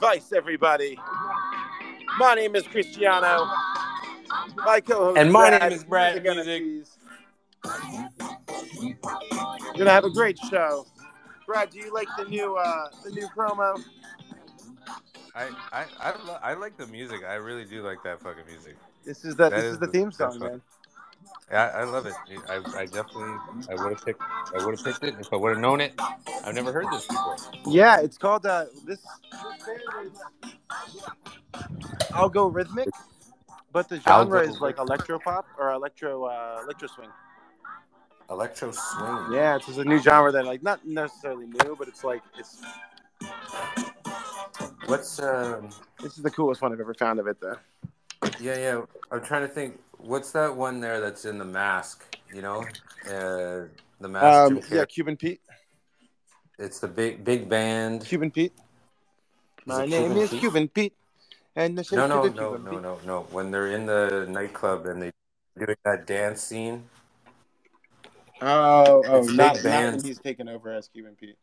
Advice, everybody. My name is Christiano. My co-host And my Brad, name is Brad Music Music. NFTs. We're gonna have a great show. Brad, do you like the new uh, the new promo? I I I, lo- I like the music. I really do like that fucking music. This is the That this is is the the- theme that's song, fun. man. I, I love it. I, I definitely I would have picked I would have picked it if I would have known it. I've never heard this before. Yeah, it's called uh, this. band is algorithmic, but the genre is like electro pop or electro uh, electro swing. Electro swing. Yeah, it's just a new genre that like not necessarily new, but it's like it's What's um this is the coolest one I've ever found of it though. yeah yeah I'm trying to think. What's that one there that's in the mask? You know, uh, the mask. Um, Jim yeah, Cuban Pete. It's the big big band. Cuban Pete. My it name Cuban is Pete? Cuban Pete. And the No, no, Cuban no, Pete. no, no, no. When they're in the nightclub and they doing that dance scene. Oh, oh, It's not, big not when he's taken over as Cuban Pete.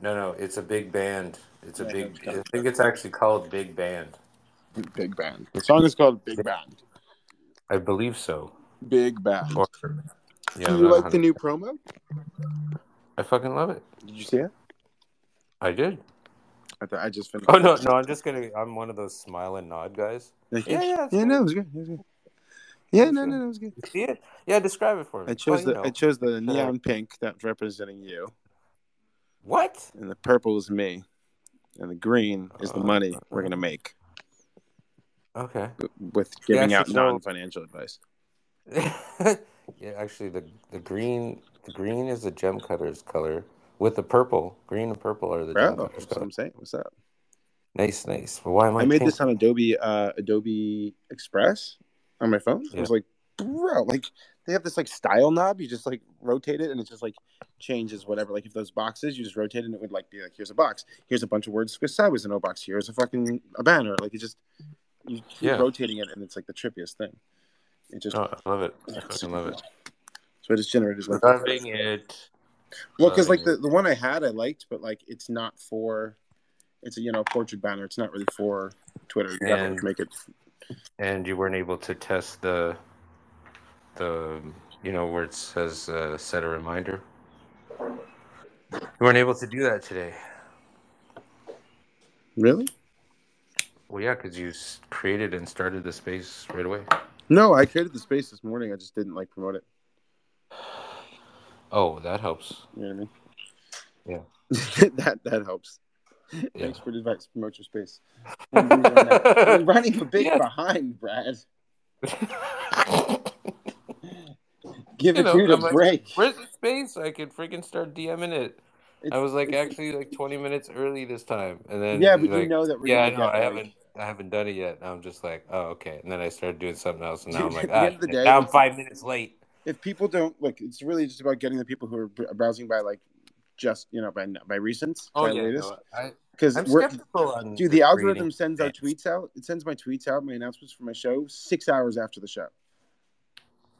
No, no, it's a big band. It's a Yeah, big. I think it's actually called Big Band. Big Band. The song is called Big Band. I believe so. Big Band. Or yeah, Do you like the new promo? I fucking love it. Did you see it? I did. I, th- I just finished. Oh no, no, I'm just gonna. I'm one of those smile and nod guys. Like, Yeah, yeah, yeah. good. No, it was good. It was good. Yeah, no, no, no, it was good. See it? Yeah, describe it for me. I chose Well, you the I chose the neon pink that's representing you, What? and the purple is me, and the green is the Uh, money we're gonna make Okay. with giving Yeah, out non-financial advice. yeah, actually, the the green the green is the gem cutters color with the purple. Green and purple are the gem cutters that's what color. I'm saying. What's up? Nice, nice. But why am I? I made pink? this on Adobe uh, Adobe Express on my phone. I was like, bro, like they have this like style knob. You just like rotate it, and it just like changes whatever. Like if those boxes, you just rotate it, and it would like be like, here's a box, here's a bunch of words squished sideways in a box, here's a fucking a banner. Like it just you keep Yeah. rotating it, and it's like the trippiest thing. It just Oh, I love it. I fucking love it. so I just generated like Loving it. well, because like the, the one I had I liked, but like it's not for it's a you know portrait banner. It's not really for Twitter. You And- make it. And you weren't able to test the the you know where it says uh, set a reminder. You weren't able to do that today. Really? Well, yeah, because you created and started the space right away. No, I created the space this morning. I just didn't like promote it. Oh, that helps. You know what I mean? Yeah. that that helps. Yeah. Thanks for the advice. Promote your space. I'm You're running a bit Yeah. behind, Brad. Give You it know, dude a like, break. Where's the space? I could freaking start DMing it. I was like actually like 20 minutes early this time, and then yeah, but like, you know that we're yeah, I know. I haven't I haven't done it yet. I'm just like, oh okay, and then I started doing something else, and now I'm like, at the ah, end of the day, now I'm five minutes late. if people don't look, it's really just about getting the people who are browsing by like just you know by by recents, Oh by yeah, latest. no, Because I'm we're skeptical on dude, the algorithm sends out fans. tweets out. It sends my tweets out, my announcements for my show six hours after the show.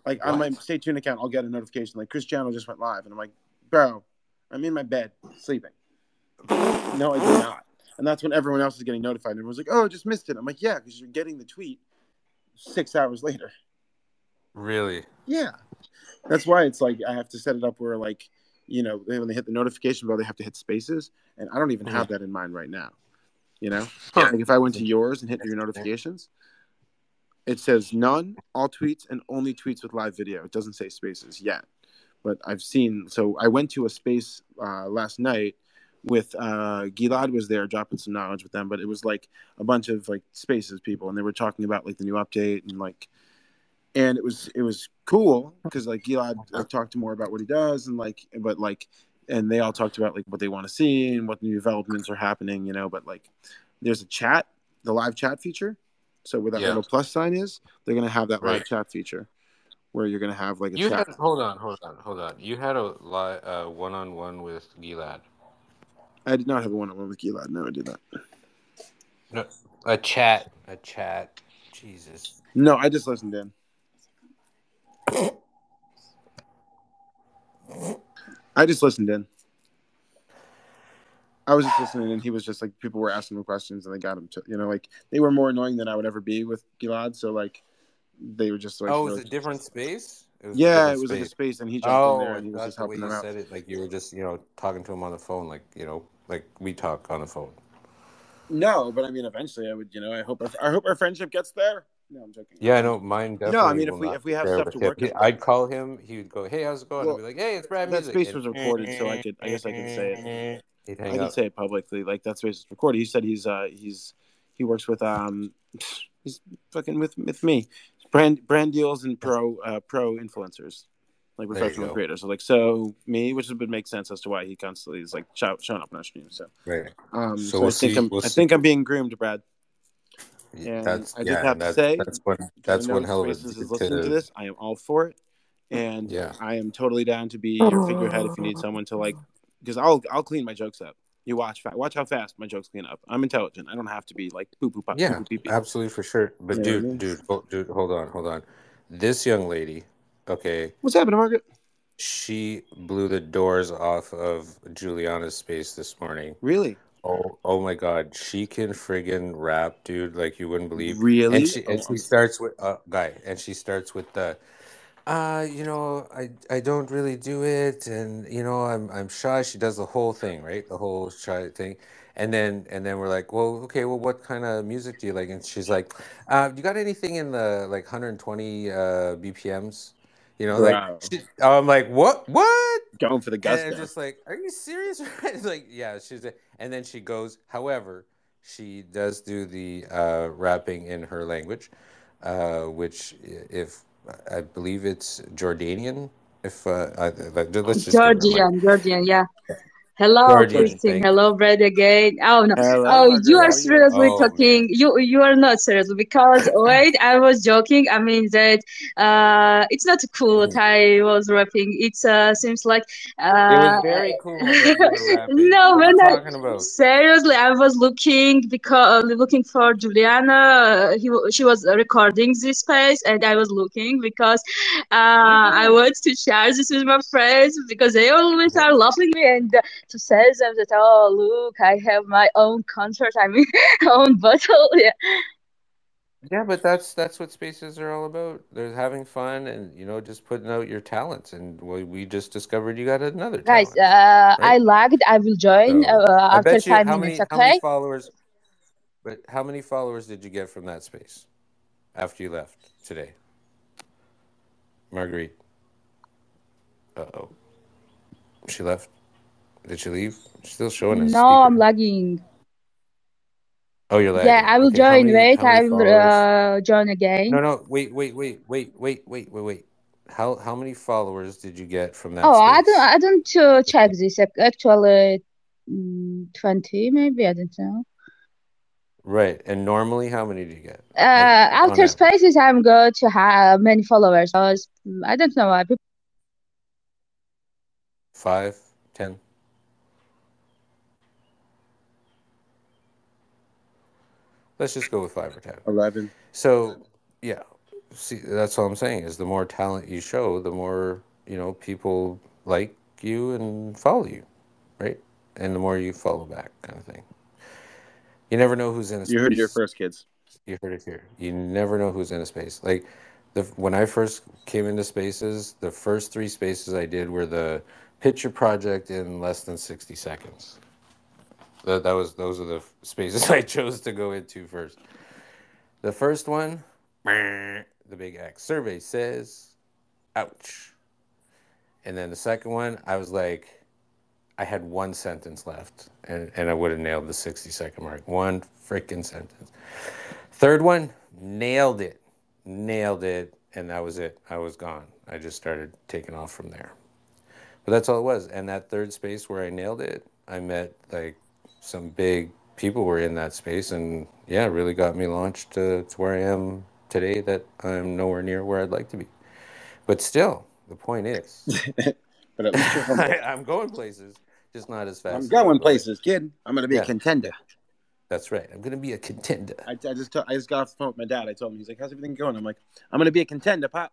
Like on my Stay Tooned account, I'll get a notification like Chris Channel just went live, and I'm like, bro, I'm in my bed sleeping. No, I did not. And that's when everyone else is getting notified. And everyone's like, oh, I just missed it. I'm like, yeah, because you're getting the tweet six hours later. Really? Yeah. That's why it's like I have to set it up where like, you know, when they hit the notification bell, they have to hit spaces. And I don't even have that in mind right now. You know? Huh. Like if I went to yours and hit your notifications, it says none, all tweets, and only tweets with live video. It doesn't say spaces yet. But I've seen so I went to a space uh, last night with uh Gilad was there dropping some knowledge with them, but it was like a bunch of like spaces people and they were talking about like the new update and like and it was it was cool because like Gilad like, talked more about what he does and like but like and they all talked about like what they want to see and what new developments are happening, you know. But like there's a chat, the live chat feature. So where that Yeah. little plus sign is, they're gonna have that live chat feature where you're gonna have like a You chat. had hold on, hold on, hold on. You had a uh, one-on-one with Gilad. I did not have a one-on-one with Gilad. No, I did not. No, a chat, a chat. Jesus. No, I just listened in. I just listened in. I was just listening, and he was just like people were asking him questions, and they got him to, you know, like they were more annoying than I would ever be with Gilad. So like, they were just like, oh, you was it different space? It was yeah, it was like a space. space, and he jumped Oh, in there, and he was that's just helping them out. said it. Like you were just, you know, talking to him on the phone, like you know, like we talk on the phone. No, but I mean, eventually, I would, you know, I hope, I hope our friendship gets there. No, I'm joking. Yeah, I know. Mine definitely. No, I mean, if we- if we have stuff to work He- I'd call him. He would go, "Hey, how's it going?" Well, I'd be like, "Hey, it's Brad that Music." space was recorded, so I could- I guess I could say it. I can say it publicly. Like that space is recorded. He said he's uh he's he works with um he's fucking with with me. Brand brand deals and pro uh pro influencers. Like professional creators. So like so me, which would make sense as to why he constantly is like show, showing up on our stream. So Right. um So so, we'll I think see- I'm we'll I see. I'm being groomed, Brad. Yeah, that's I just yeah. have to say, that's one. That's one hell of a is to- listening to this. I am all for it. And Yeah. I am totally down to be your figurehead if you need someone to like because I'll I'll clean my jokes up. You watch fa- watch how fast my jokes clean up. I'm intelligent. I don't have to be like poo poo pop. Yeah, poo, pee, pee. absolutely for sure. But Yeah, dude, dude, ho- dude, hold on, hold on. This young lady, okay, What's happening, Margaret? she blew the doors off of Juliana's space this morning. Really? Oh, oh my God, she can friggin' rap, dude, like you wouldn't believe. Really? And she and Oh, she starts with uh, guy, and she starts with the, uh, you know, I I don't really do it, and you know, I'm I'm shy. She does the whole thing, right? The whole shy thing, and then and then we're like, well, okay, well, what kind of music do you like? And she's like, uh, you got anything in the like 120 uh, BPMs? You know, Wow. like she, I'm like, what, what? going for the And gusto. I'm just like, are you serious? Like, yeah, she's. A, and then she goes. However, she does do the uh, rapping in her language, uh, which if I believe it's Jordanian. If uh, I, let's just. Georgian, Georgian, yeah. Hello, Christine. Hello, Brad again. Oh no. Hello, Oh, Margaret. you are you? seriously Oh, talking. You you are not serious because wait, I was joking. I mean that uh, it's not cool that I was rapping. It uh, seems like It uh, was very cool no, when I seriously, I was looking because looking for Juliana. Uh, he she was recording this space, and I was looking because uh, I want to share this with my friends because they always are laughing me and uh, to say them that oh look, I have my own concert. I mean own bottle. Yeah. Yeah, but that's that's what spaces are all about. They're having fun and you know just putting out your talents. And we, we just discovered you got another Guys, talent, uh, I lagged. I will join So uh, after you five how minutes. many how many followers, but how many followers did you get from that space after you left today, Marguerite? Uh oh, she left. Did you leave? Still showing us. No, I'm lagging. Oh, you're lagging. Yeah. I will Okay, join. many Wait, I will uh, join again. no, no, wait, wait, wait, wait, wait, wait, wait, wait. How how many followers did you get from that Oh, I don't. I don't uh, check this. Actually, mm, 20 maybe. I don't know. Right. And normally, how many do you get? Uh, Like on after? Spaces, I'm going to have many followers. Because, mm, I don't know why people. Five, ten? Let's just go with five or ten. Eleven. So, yeah. See, that's all I'm saying is the more talent you show, the more, you know, people like you and follow you, right? And the more you follow back, kind of thing. You never know who's in a You heard it here space. first, kids. You heard it here. You never know who's in a space. Like the when I first came into spaces, the first three spaces I did were the picture project in less than sixty seconds. That that was those are the spaces I chose to go into first. The first one, the big X survey says, ouch. And then the second one, I was like, I had one sentence left, and, and I would have nailed the 60 second mark. One freaking sentence. Third one, nailed it. Nailed it. And that was it. I was gone. I just started taking off from there. But that's all it was. And that third space where I nailed it, I met like some big people were in that space and yeah, really got me launched to, to where I am today that I'm nowhere near where I'd like to be. But still, the point is but at least. I, I'm going places, just not as fast I'm going places, kid. I'm gonna be Yeah. a contender. That's right. I'm gonna be a contender. I, I just to- I just got off the phone with my dad. I told him he's like, "How's everything going?" I'm like, "I'm gonna be a contender, pop."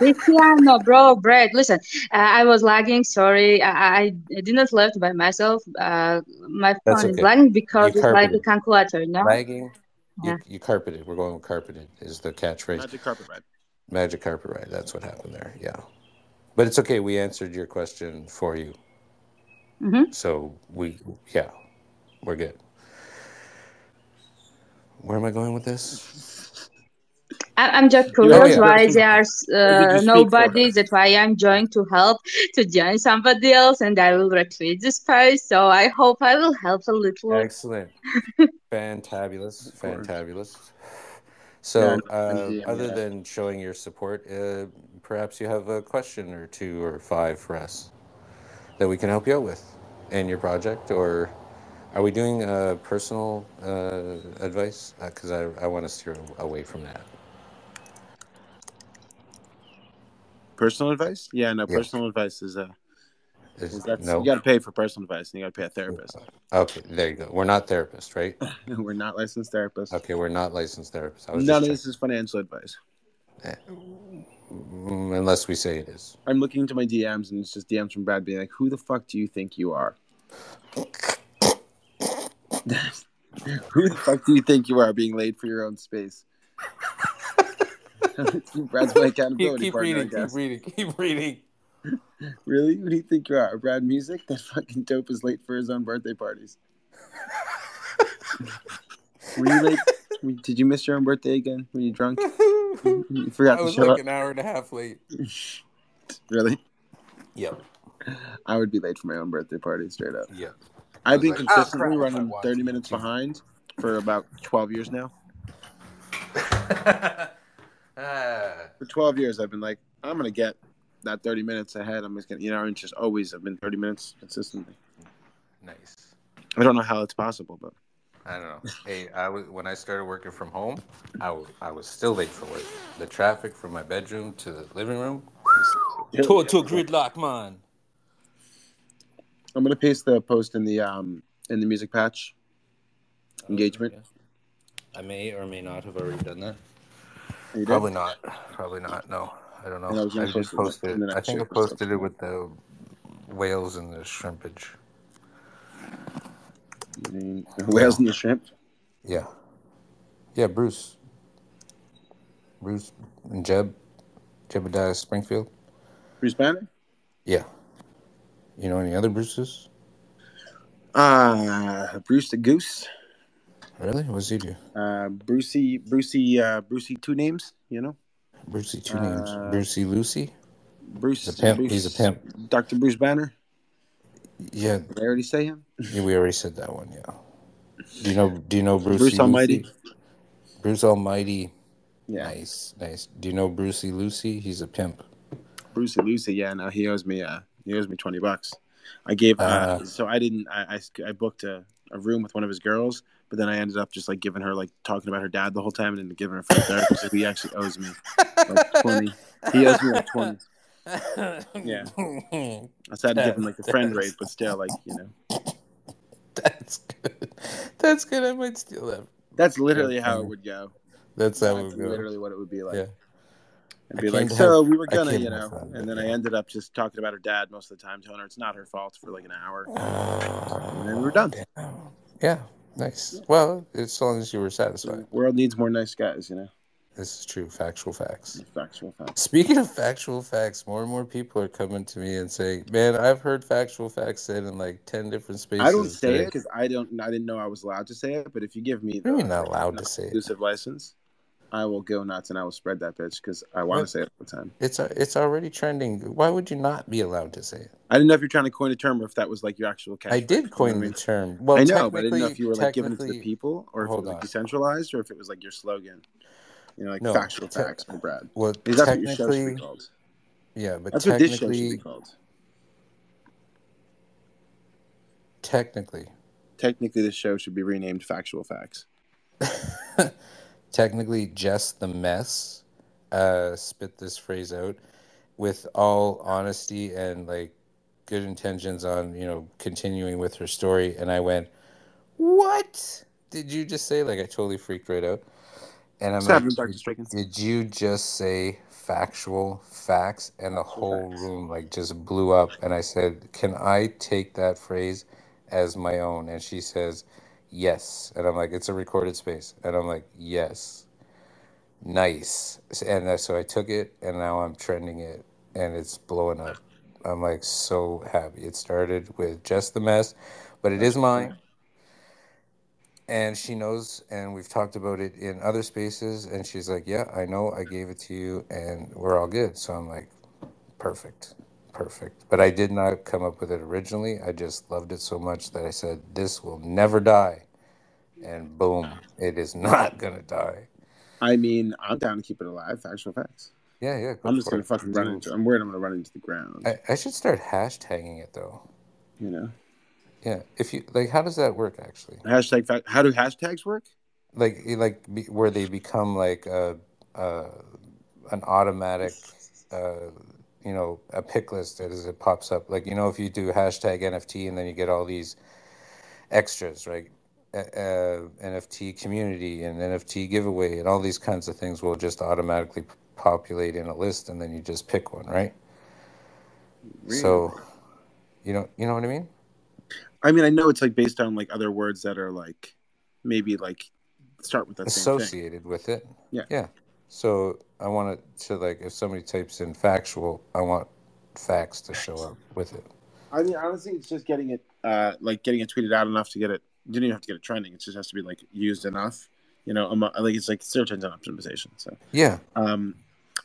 Christiano, bro, Brad, listen, uh, I was lagging. Sorry, I, I didn't left by myself. Uh, my That's phone is lagging because You it's like a calculator, no? Lagging. Yeah. You, you carpeted. We're going with carpeted is the catchphrase. Magic carpet ride. Magic carpet ride. That's what happened there. Yeah. But it's okay. We answered your question for you. hmm So we, yeah, we're good. Where am I going with this? I, I'm just You have curious to yeah. why King. there's uh, you speak for nobody. her? That's why I'm joining to help to join somebody else, and I will retweet this post. So I hope I will help a little. Excellent. Fantabulous. Of. Fantabulous. So, and uh, other than showing your support, uh, perhaps you have a question or two or five for us that we can help you out with in your project, or are we doing uh, personal uh, advice? Because I, I want to steer away from that. Personal advice? Yeah, no. Yeah. Personal advice is uh, Is, is that's no. you got to pay for personal advice, and you got to pay a therapist. Okay, there you go. We're not therapists, right? We're not licensed therapists. Okay, we're not licensed therapists. I was None of this is financial advice. checking. Mm, Unless we say it is. I'm looking into my DMs, and it's just DMs from Brad being like, "Who the fuck do you think you are? Who the fuck do you think you are being laid for your own space?" Brad's my accountability keep partner, I reading, keep reading, keep reading. Really? Who do you think you are? Brad Music? That fucking dope is late for his own birthday parties. Were you late? Did you miss your own birthday again? Were you drunk? You forgot I to was show like up? an hour and a half late. Really? Yep. I would be late for my own birthday party, straight up. Yep. I've been like, ah, consistently I running 30 minutes behind for about 12 years now. For 12 years, I've been like, I'm going to get that 30 minutes ahead. I'm just going to, you know, and just always have been 30 minutes consistently. nice. I don't know how it's possible, but I don't know. Hey, I was when I started working from home, I was I was still late for work. The traffic from my bedroom to the living room, total gridlock, man. I'm going to paste the post in the um in the music patch engagement. I may or may not have already done that. You did? Probably not. Probably not. No, I don't know. I was gonna did it post in it. the I think I posted it with the whales and the shrimpage. I mean, whales and the shrimp. Yeah. Yeah, Bruce. Bruce and Jeb, Jebediah Springfield. Bruce Banner. Yeah. You know any other Bruces? Uh Bruce the Goose. Really? What does he do? Uh, Brucey, Brucey, uh, Brucey. Two names. You know, Brucey, two names. Uh, Brucey Lucy. Bruce. He's a pimp. Bruce- He's a pimp. Dr. Bruce Banner. Yeah, Did I already say him? yeah, we already said that one. Yeah. Do you know? Do you know Brucey Bruce Almighty? Lucy? Bruce Almighty. Yeah, Nice, nice. Do you know Brucey Lucy? He's a pimp. Brucey Lucy. Yeah, no, he owes me. Uh, he owes me twenty bucks. I gave. Uh, Uh. so I didn't. I, I, I booked a, a room with one of his girls, but then I ended up just like giving her like talking about her dad the whole time and then giving her free therapy. so he actually owes me like twenty. He owes me like twenty. Yeah. I decided to give him like the friend rate, but still, like you know, That's good. That's good. I might steal that. that's literally how it would go. That's how That's it goes. literally what it would be like. Yeah. and I be like, so have- we were gonna, you know, and then but I ended up just talking about her dad most of the time, telling her it's not her fault for like an hour. Uh, And then we were done. Yeah. Nice. Well, as long as you were The satisfied. world needs more nice guys, you know. This is true. Factual facts. Factual facts. Speaking of factual facts, more and more people are coming to me and saying, "Man, I've heard factual facts said in like ten different spaces." I don't say today." it because I don't. I didn't know I was allowed to say it. But if you give me What do you the mean not allowed to say it? exclusive license, I will go nuts and I will spread that bitch because I want to say it all the time. It's a, it's already trending. Why would you not be allowed to say it? I didn't know if you're trying to coin a term or if that was like your actual catchphrase. I did coin the term. Well, I know, but I didn't know if you were like giving it to the people or if it was like decentralized or if it was like your slogan. You know, like No, factual te- facts for Brad. Well, Because that's what your show should technically, be called. yeah, but That's what this show should technically, be called. technically, Technically, this show should be renamed Factual Facts. technically, just the mess uh, spit this phrase out with all honesty and like good intentions on you know continuing with her story, and I went, "What did you just say?" Like I totally freaked right out, and I'm What's like. Stricken? Did you just say factual facts? And the whole facts. room like just blew up. And I said, Can I take that phrase as my own? And she says, Yes. And I'm like, It's a recorded space. And I'm like, Yes. Nice. And so I took it and now I'm trending it and it's blowing up. I'm like so happy. It started with just the mess, but it is mine and she knows and we've talked about it in other spaces and she's like yeah i know i gave it to you and we're all good so i'm like perfect perfect but i did not come up with it originally i just loved it so much that i said this will never die and boom it is not gonna die I mean, I'm down to keep it alive. Factual facts. yeah yeah go I'm just gonna it. fucking run into. I'm worried I'm gonna run into the ground. I, I should start hashtagging it though you know, yeah if you like how does that work actually hashtag. Fact, how do hashtags work? like like be, where they become like a, a an automatic uh you know a pick list as it pops up like you know if you do hashtag nft and then you get all these extras right uh, uh, nft community and nft giveaway and all these kinds of things will just automatically populate in a list and then you just pick one right so you know you know what i mean I mean, I know it's like based on like other words that are like maybe like start with that same thing. associated with it. Yeah. Yeah. So I want it to like if somebody types in factual, I want facts to show up with it. I mean, honestly, it's just getting it, uh, like getting it tweeted out enough to get it. You don't even have to get it trending. It just has to be like used enough. You know, amo- like it's like search engine optimization. So, Yeah. um,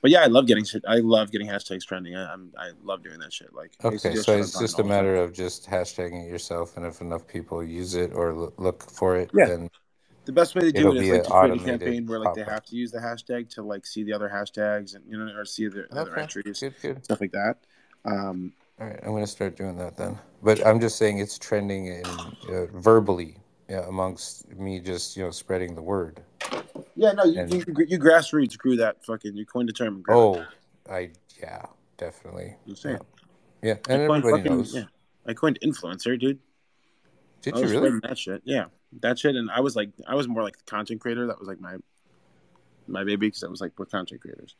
but yeah, I love getting shit. I love getting hashtags trending. I, I'm, I love doing that shit. Like, I used to Okay. do So shit it's just a the time. matter of just hashtagging it yourself, and if enough people use it or loo- look for it, Yeah. then The best way to do It'll it is like an to create a automated campaign where like they have to use the hashtag to like see the other hashtags and you know or see the, the other okay, entries, good, good. stuff like that. Um, All right, I'm gonna start doing that then. But I'm just saying it's trending in uh, verbally, yeah, amongst me just you know spreading the word. yeah, no, you, And- you, you grassroots grew that fucking. You coined the term. and. Oh, I yeah, definitely. I'm saying. Yeah, I and coined everybody fucking- knows. Yeah, I coined influencer, dude. Did I you really? that shit. Yeah, that shit. And I was like, I was more like the content creator. That was like my my baby because I was like, we're content creators.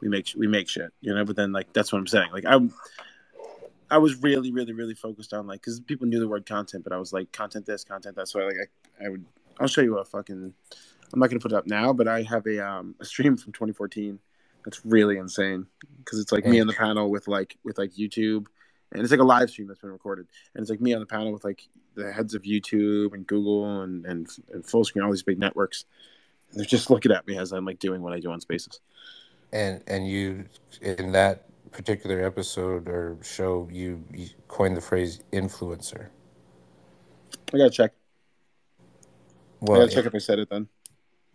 We make we make shit, you know. But then like that's what I'm saying. Like I I was really really really focused on like because people knew the word content, but I was like content this, content that. So I like I, I would I'll show you a fucking I'm not gonna put it up now, but I have a um a stream from 2014 that's really insane because it's like me on the panel with like with like YouTube, and it's like a live stream that's been recorded, and it's like me on the panel with like the heads of YouTube and Google and and, and full screen all these big networks. And they're just looking at me as I'm like doing what I do on Spaces. And and you in that particular episode or show, you, you coined the phrase influencer. I gotta check. I gotta check if I said it then.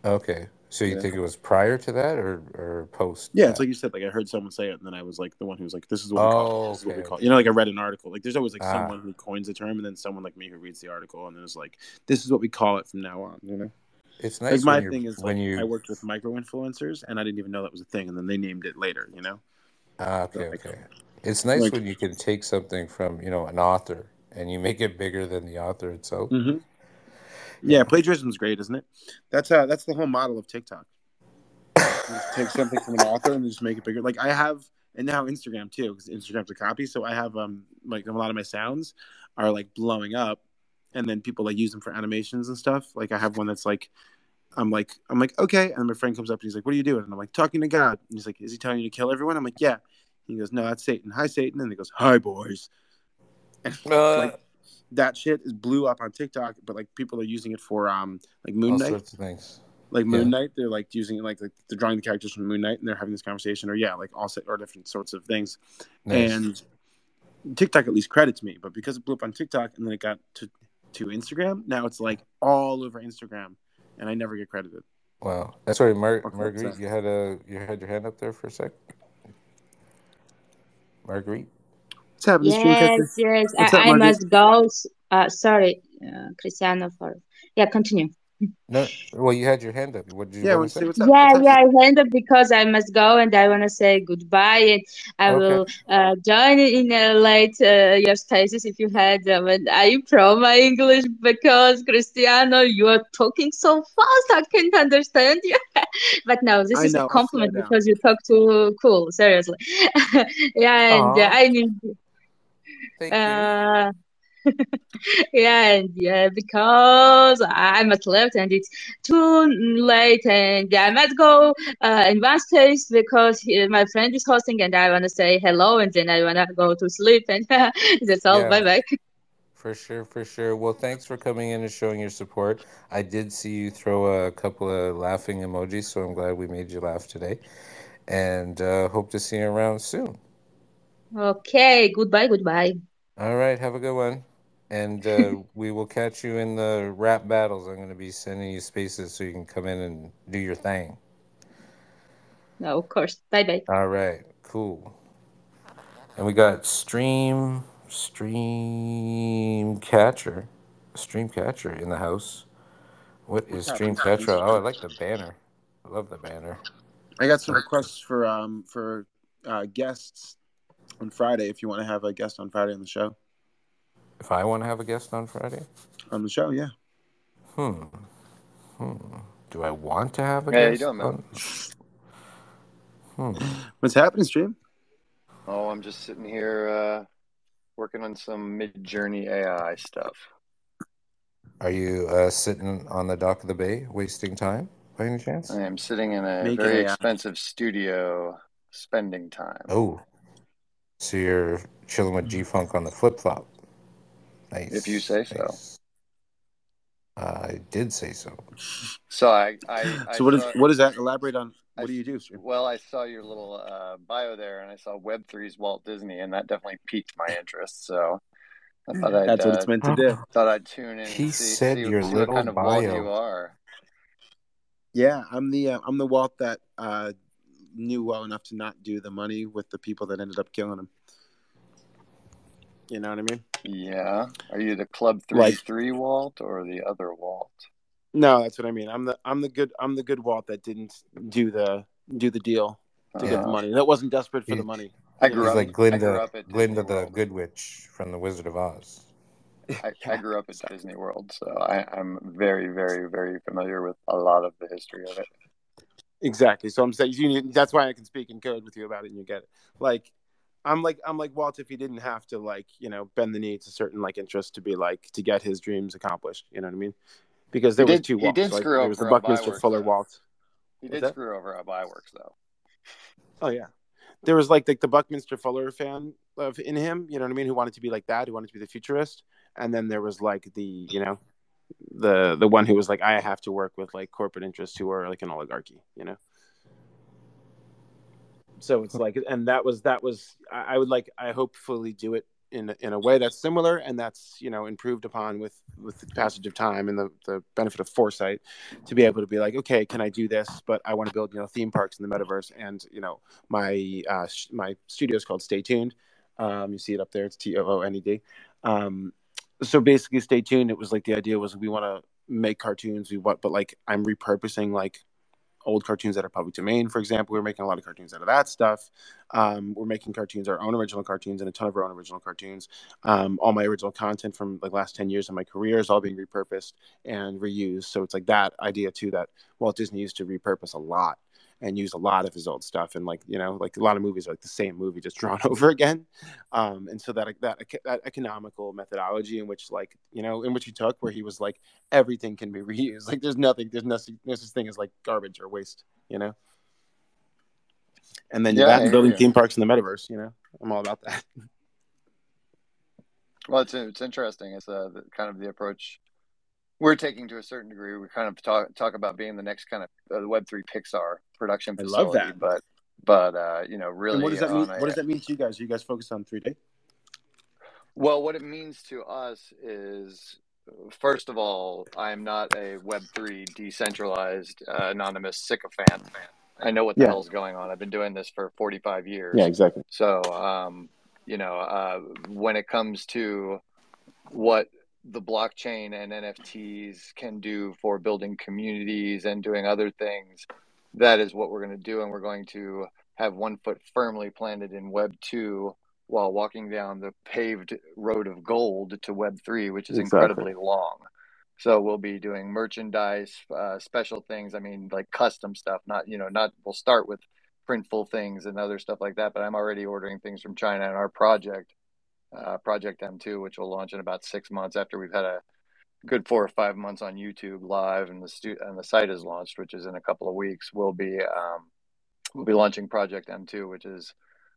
okay. So you Yeah. think it was prior to that or or post? Yeah, that? it's like you said. Like I heard someone say it, and then I was like the one who was like, "This is what we call. Oh, It. This is what we okay, call." it. You know, like I read an article. Like there's always like Ah. someone who coins the term, and then someone like me who reads the article, and then it's like, "This is what we call it from now on." You know, It's like nice my when you're, thing is when like you I worked with micro influencers, and I didn't even know that was a thing, and then they named it later. You know, ah, okay like- okay. It's nice like- when you can take something from you know an author and you make it bigger than the author itself. mm-hmm. Yeah, plagiarism is great, isn't it? That's uh that's the whole model of TikTok. Take something from an author and just make it bigger. Like I have, and now Instagram too, because Instagram's a copy. So I have um like a lot of my sounds are like blowing up, and then people like use them for animations and stuff. Like I have one that's like, I'm like I'm like okay, and my friend comes up and he's like, "What are you doing?" And I'm like, "Talking to God." And he's like, "Is he telling you to kill everyone?" I'm like, "Yeah." He goes, "No, that's Satan. Hi, Satan." And he goes, "Hi, boys." And Uh, like that shit is blew up on TikTok, but like people are using it for um like Moon all Knight sorts of things. like Moon Yeah. Knight, they're like using it like, like they're drawing the characters from Moon Knight and they're having this conversation, or yeah, like all set or different sorts of things. Nice. And TikTok at least credits me, but because it blew up on TikTok and then it got to to Instagram, now it's like all over Instagram, and I never get credited. Wow. That's right, Mar- Marguerite. You had a you had your hand up there for a sec. Marguerite. What's happening, Yes, yes. What's I, up, I must go. Uh, sorry, uh, Christiano, for yeah, continue. No, well, you had your hand up. What did you Yeah, want want to to say? say what's up? Yeah, What's yeah, up? I hand up because I must go and I want to say goodbye and I Okay. will uh, join in uh, late uh, your spaces if you had them. And I improve my English because Christiano, you are talking so fast, I can't understand you. but no, this I is know, a I'll slow compliment because you talk too cool, seriously. yeah, and uh, Aw. I mean, Thank you. uh, yeah, and yeah, because I must left and it's too late, and I must go uh, in one space because he, my friend is hosting, and I want to say hello, and then I want to go to sleep, and that's all. Yeah. Bye bye. For sure, for sure. Well, thanks for coming in and showing your support. I did see you throw a couple of laughing emojis, so I'm glad we made you laugh today. And uh, hope to see you around soon. Okay, goodbye, goodbye. All right, have a good one. And uh, we will catch you in the rap battles. I'm going to be sending you spaces so you can come in and do your thing. No, of course. Bye bye. All right, cool. And we got stream stream catcher, stream catcher in the house. What is stream happening, catcher? Oh, I like the banner. I love the banner. I got some requests for um for uh, guests on Friday. If you want to have a guest on Friday on the show, If I want to have a guest on Friday, on the show, yeah. hmm, hmm. Do I want to have a Hey, how you guest? doing, man? on- Hmm. What's happening, stream? Oh, I'm just sitting here uh, working on some Midjourney AI stuff. Are you uh, sitting on the dock of the bay, wasting time by any chance? I am sitting in a Making very AI. expensive studio, spending time. Oh, so you're chilling with G Funk on the flip flop. Nice. If you say so. nice. I did say so. So I, I, I So what is saw, what is that? Elaborate on I what do you do, stream? well, I saw your little uh, bio there, and I saw Web 3's Walt Disney, and that definitely piqued my interest. So I thought I'd That's what uh, it's meant to do. thought I'd tune in. He and see, said see, your see little what kind of Walt bio. you are. Yeah, I'm the uh, I'm the Walt that uh, knew well enough to not do the money with the people that ended up killing him. You know what I mean? Yeah. Are you the Club Three Like- Three Walt or the other Walt? No, that's what I mean. I'm the I'm the good I'm the good Walt that didn't do the do the deal to get the Uh, money. That wasn't desperate for He- the money. I grew up. like I grew Glinda, up at Glinda Disney the World. Good Witch from the Wizard of Oz. I, I grew up at Disney World, so I, I'm very, very, very familiar with a lot of the history of it. Exactly. So I'm saying you need, that's why I can speak in code with you about it and you get it. Like I'm like I'm like Walt if he didn't have to like, you know, bend the knee to certain like interests to be like to get his dreams accomplished. You know what I mean? because there He was did- two he did like, screw there was the Buckminster Fuller though. waltz. He did screw over Ub Iwerks though. Oh yeah, there was like like the Buckminster Fuller fan of in him. You know what I mean? Who wanted to be like that? Who wanted to be the futurist? And then there was like the you know the the one who was like I have to work with like corporate interests who are like an oligarchy. You know. So it's like, and that was that was I I would like I hopefully do it in in a way that's similar and that's you know improved upon with with the passage of time and the the benefit of foresight to be able to be like okay can i do this but i want to build you know theme parks in the metaverse and you know my uh sh- my studio is called stay tooned um you see it up there it's t-o-o-n-e-d um so basically stay tooned. It was like the idea was we want to make cartoons we want but like i'm repurposing like old cartoons that are public domain for example. We're making a lot of cartoons out of that stuff. Um, we're making cartoons our own original cartoons and a ton of our own original cartoons. Um, all my original content from the last 10 years of my career is all being repurposed and reused. So it's like that idea too that walt disney used to repurpose a lot and use a lot of his old stuff and like you know like a lot of movies are like the same movie just drawn over again. Um, and so that that that economical methodology in which like you know in which he took where he was like everything can be reused. Like there's nothing there's no, no such thing as like garbage or waste you know? And then Yeah, that and building theme parks in the metaverse you know? I'm all about that. Well, it's it's interesting. It's uh, the, kind of the approach we're taking to a certain degree. We kind of talk talk about being the next kind of uh, the Web three Pixar production I love that. but but uh, you know, really, and what does that mean a- what does that mean to you guys are you guys focused on 3d Well, what it means to us is, first of all, I'm not a Web3 decentralized, uh, anonymous sycophant. Man. I know what the Yeah. hell's going on. I've been doing this for 45 years. yeah exactly So, um, you know, uh, when it comes to what the blockchain and NFTs can do for building communities and doing other things, that is what we're going to do. And we're going to have one foot firmly planted in Web 2 while walking down the paved road of gold to Web 3, which is Exactly. incredibly long. So we'll be doing merchandise, uh, special things. I mean, like custom stuff. Not you know, not. We'll start with printful things and other stuff like that. But I'm already ordering things from China, and our project, uh, Project M2, which will launch in about six months after we've had a good four or five months on YouTube live, and the stu- and the site is launched, which is in a couple of weeks. We'll be um, we'll be launching Project M2, which is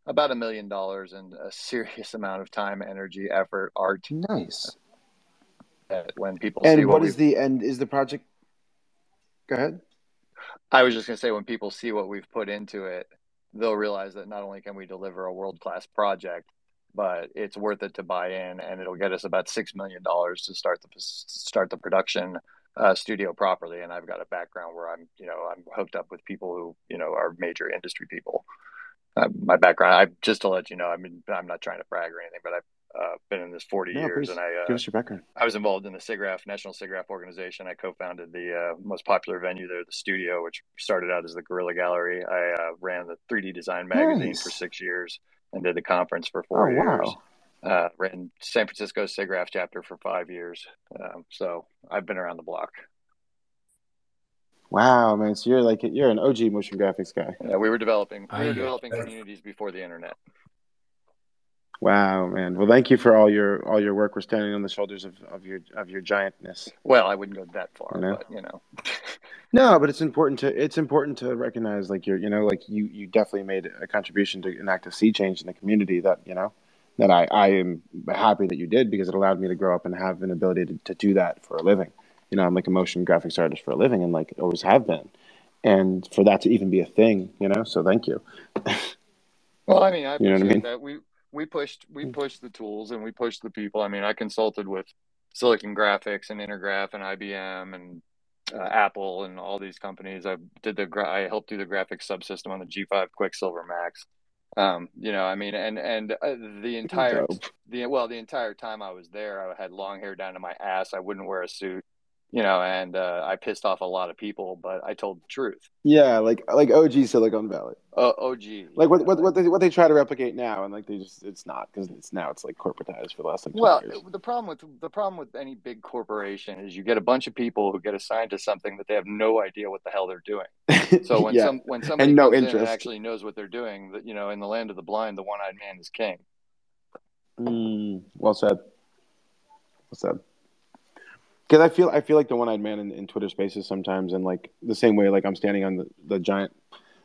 about a million dollars and a serious amount of time, energy, effort, art. nice when people and what what we've the end? is the project go ahead I was just going to say, when people see what we've put into it, they'll realize that not only can we deliver a world class project, but it's worth it to buy in, and it'll get us about six million dollars to start the start the production uh, studio properly. And I've got a background where I'm, you know, I'm hooked up with people who, you know, are major industry people. Uh, my background, I just to let you know, I mean, I'm not trying to brag or anything, but I've uh, been in this 40 No, years, please, and I uh, give us your background I was involved in the SIGGRAPH, National SIGGRAPH organization. I co-founded the uh, most popular venue there, the Studio, which started out as the Guerrilla Gallery. I uh, ran the 3D Design magazine Nice. for six years and did the conference for four oh years. wow Uh, ran San Francisco SIGGRAPH chapter for five years. Um, so I've been around the block. wow man so you're like you're an og motion graphics guy Yeah, we were developing we were developing communities before the internet. Wow, man. Well, thank you for all your all your work. We're standing on the shoulders of, of your of your giantness. Well, I wouldn't go that far, I know. but you know. No, but it's important to it's important to recognize like you're you know like you you definitely made a contribution to enact a sea change in the community that you know that I I am happy that you did because it allowed me to grow up and have an ability to, to do that for a living. You know, I'm like a motion graphics artist for a living and like always have been, and for that to even be a thing, you know. So thank you. Well, I mean, I You know appreciate what I mean? that. We we pushed we pushed the tools and we pushed the people. I mean, I consulted with Silicon Graphics and Intergraph and IBM and uh, Apple and all these companies. I did the gra- I helped do the graphics subsystem on the G5 Quicksilver Macs. Um, you know, I mean, and and uh, the entire Dope. the well, the entire time I was there, I had long hair down to my ass. I wouldn't wear a suit, you know, and uh, I pissed off a lot of people, but I told the truth. Yeah, like like OG Silicon Valley. Uh, OG, Like what what what they what they try to replicate now, and like they just it's not because it's now it's like corporatized for the last like Well, years. the problem with the problem with any big corporation is you get a bunch of people who get assigned to something that they have no idea what the hell they're doing. So when yeah, some when somebody no comes in and interest. actually knows what they're doing, that you know, in the land of the blind, the one-eyed man is king. Mm, well said. Well said. Because I feel I feel like the one eyed man in, in Twitter Spaces sometimes, and like the same way, like I'm standing on the, the giant,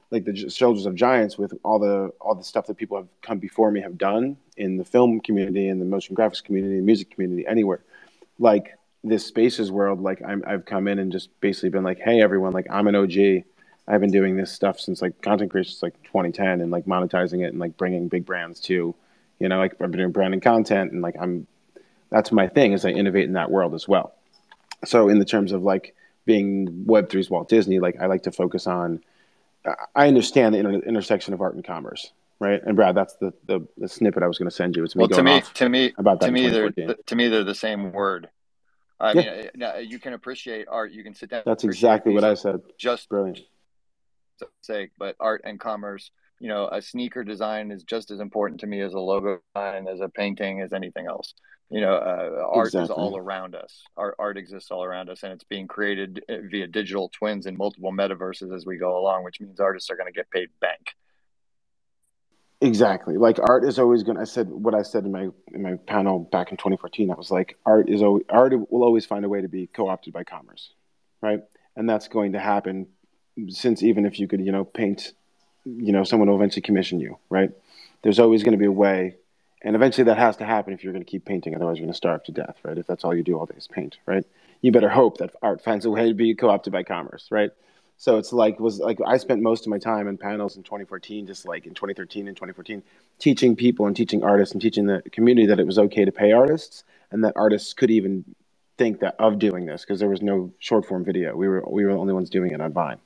like the shoulders of giants with all the all the stuff that people have come before me have done in the film community, in the motion graphics community, music community, anywhere. Like this Spaces world, like I'm, I've come in and just basically been like, hey everyone, like I'm an OG. I've been doing this stuff since like content creation since like 2010 and like monetizing it and like bringing big brands to, you know, like I've been doing branding content and like I'm, that's my thing is I innovate in that world as well so in the terms of like being Web3's Walt Disney, like I like to focus on. I understand the inter- intersection of art and commerce, right? And Brad, that's the the, the snippet I was going to send you. It's me well, going to me, to me, about that. To me, they're to me they're the same word. I Yeah. mean, you can appreciate art. You can sit down. That's exactly what I said. Just Brilliant. sake, but art and commerce. You know, a sneaker design is just as important to me as a logo design, as a painting, as anything else. You know, uh, art is all around us. Art, art exists all around us, and it's being created uh, via digital twins in multiple metaverses as we go along, which means artists are going to get paid bank. Exactly. Like art is always going to I said what I said in my in my panel back in 2014. I was like art is always, art will always find a way to be co-opted by commerce, right? And that's going to happen since even if you could, you know, paint, you know, someone will eventually commission you, right? There's always going to be a way and eventually that has to happen if you're going to keep painting otherwise you're going to starve to death, right? If that's all you do all day is paint, right? You better hope that art finds a way to be co-opted by commerce, right? So it's like was like I spent most of my time in panels in 2014, just like in 2013 and 2014, teaching people and teaching artists and teaching the community that it was okay to pay artists and that artists could even think that of doing this because there was no short form video. We were we were the only ones doing it on Vine,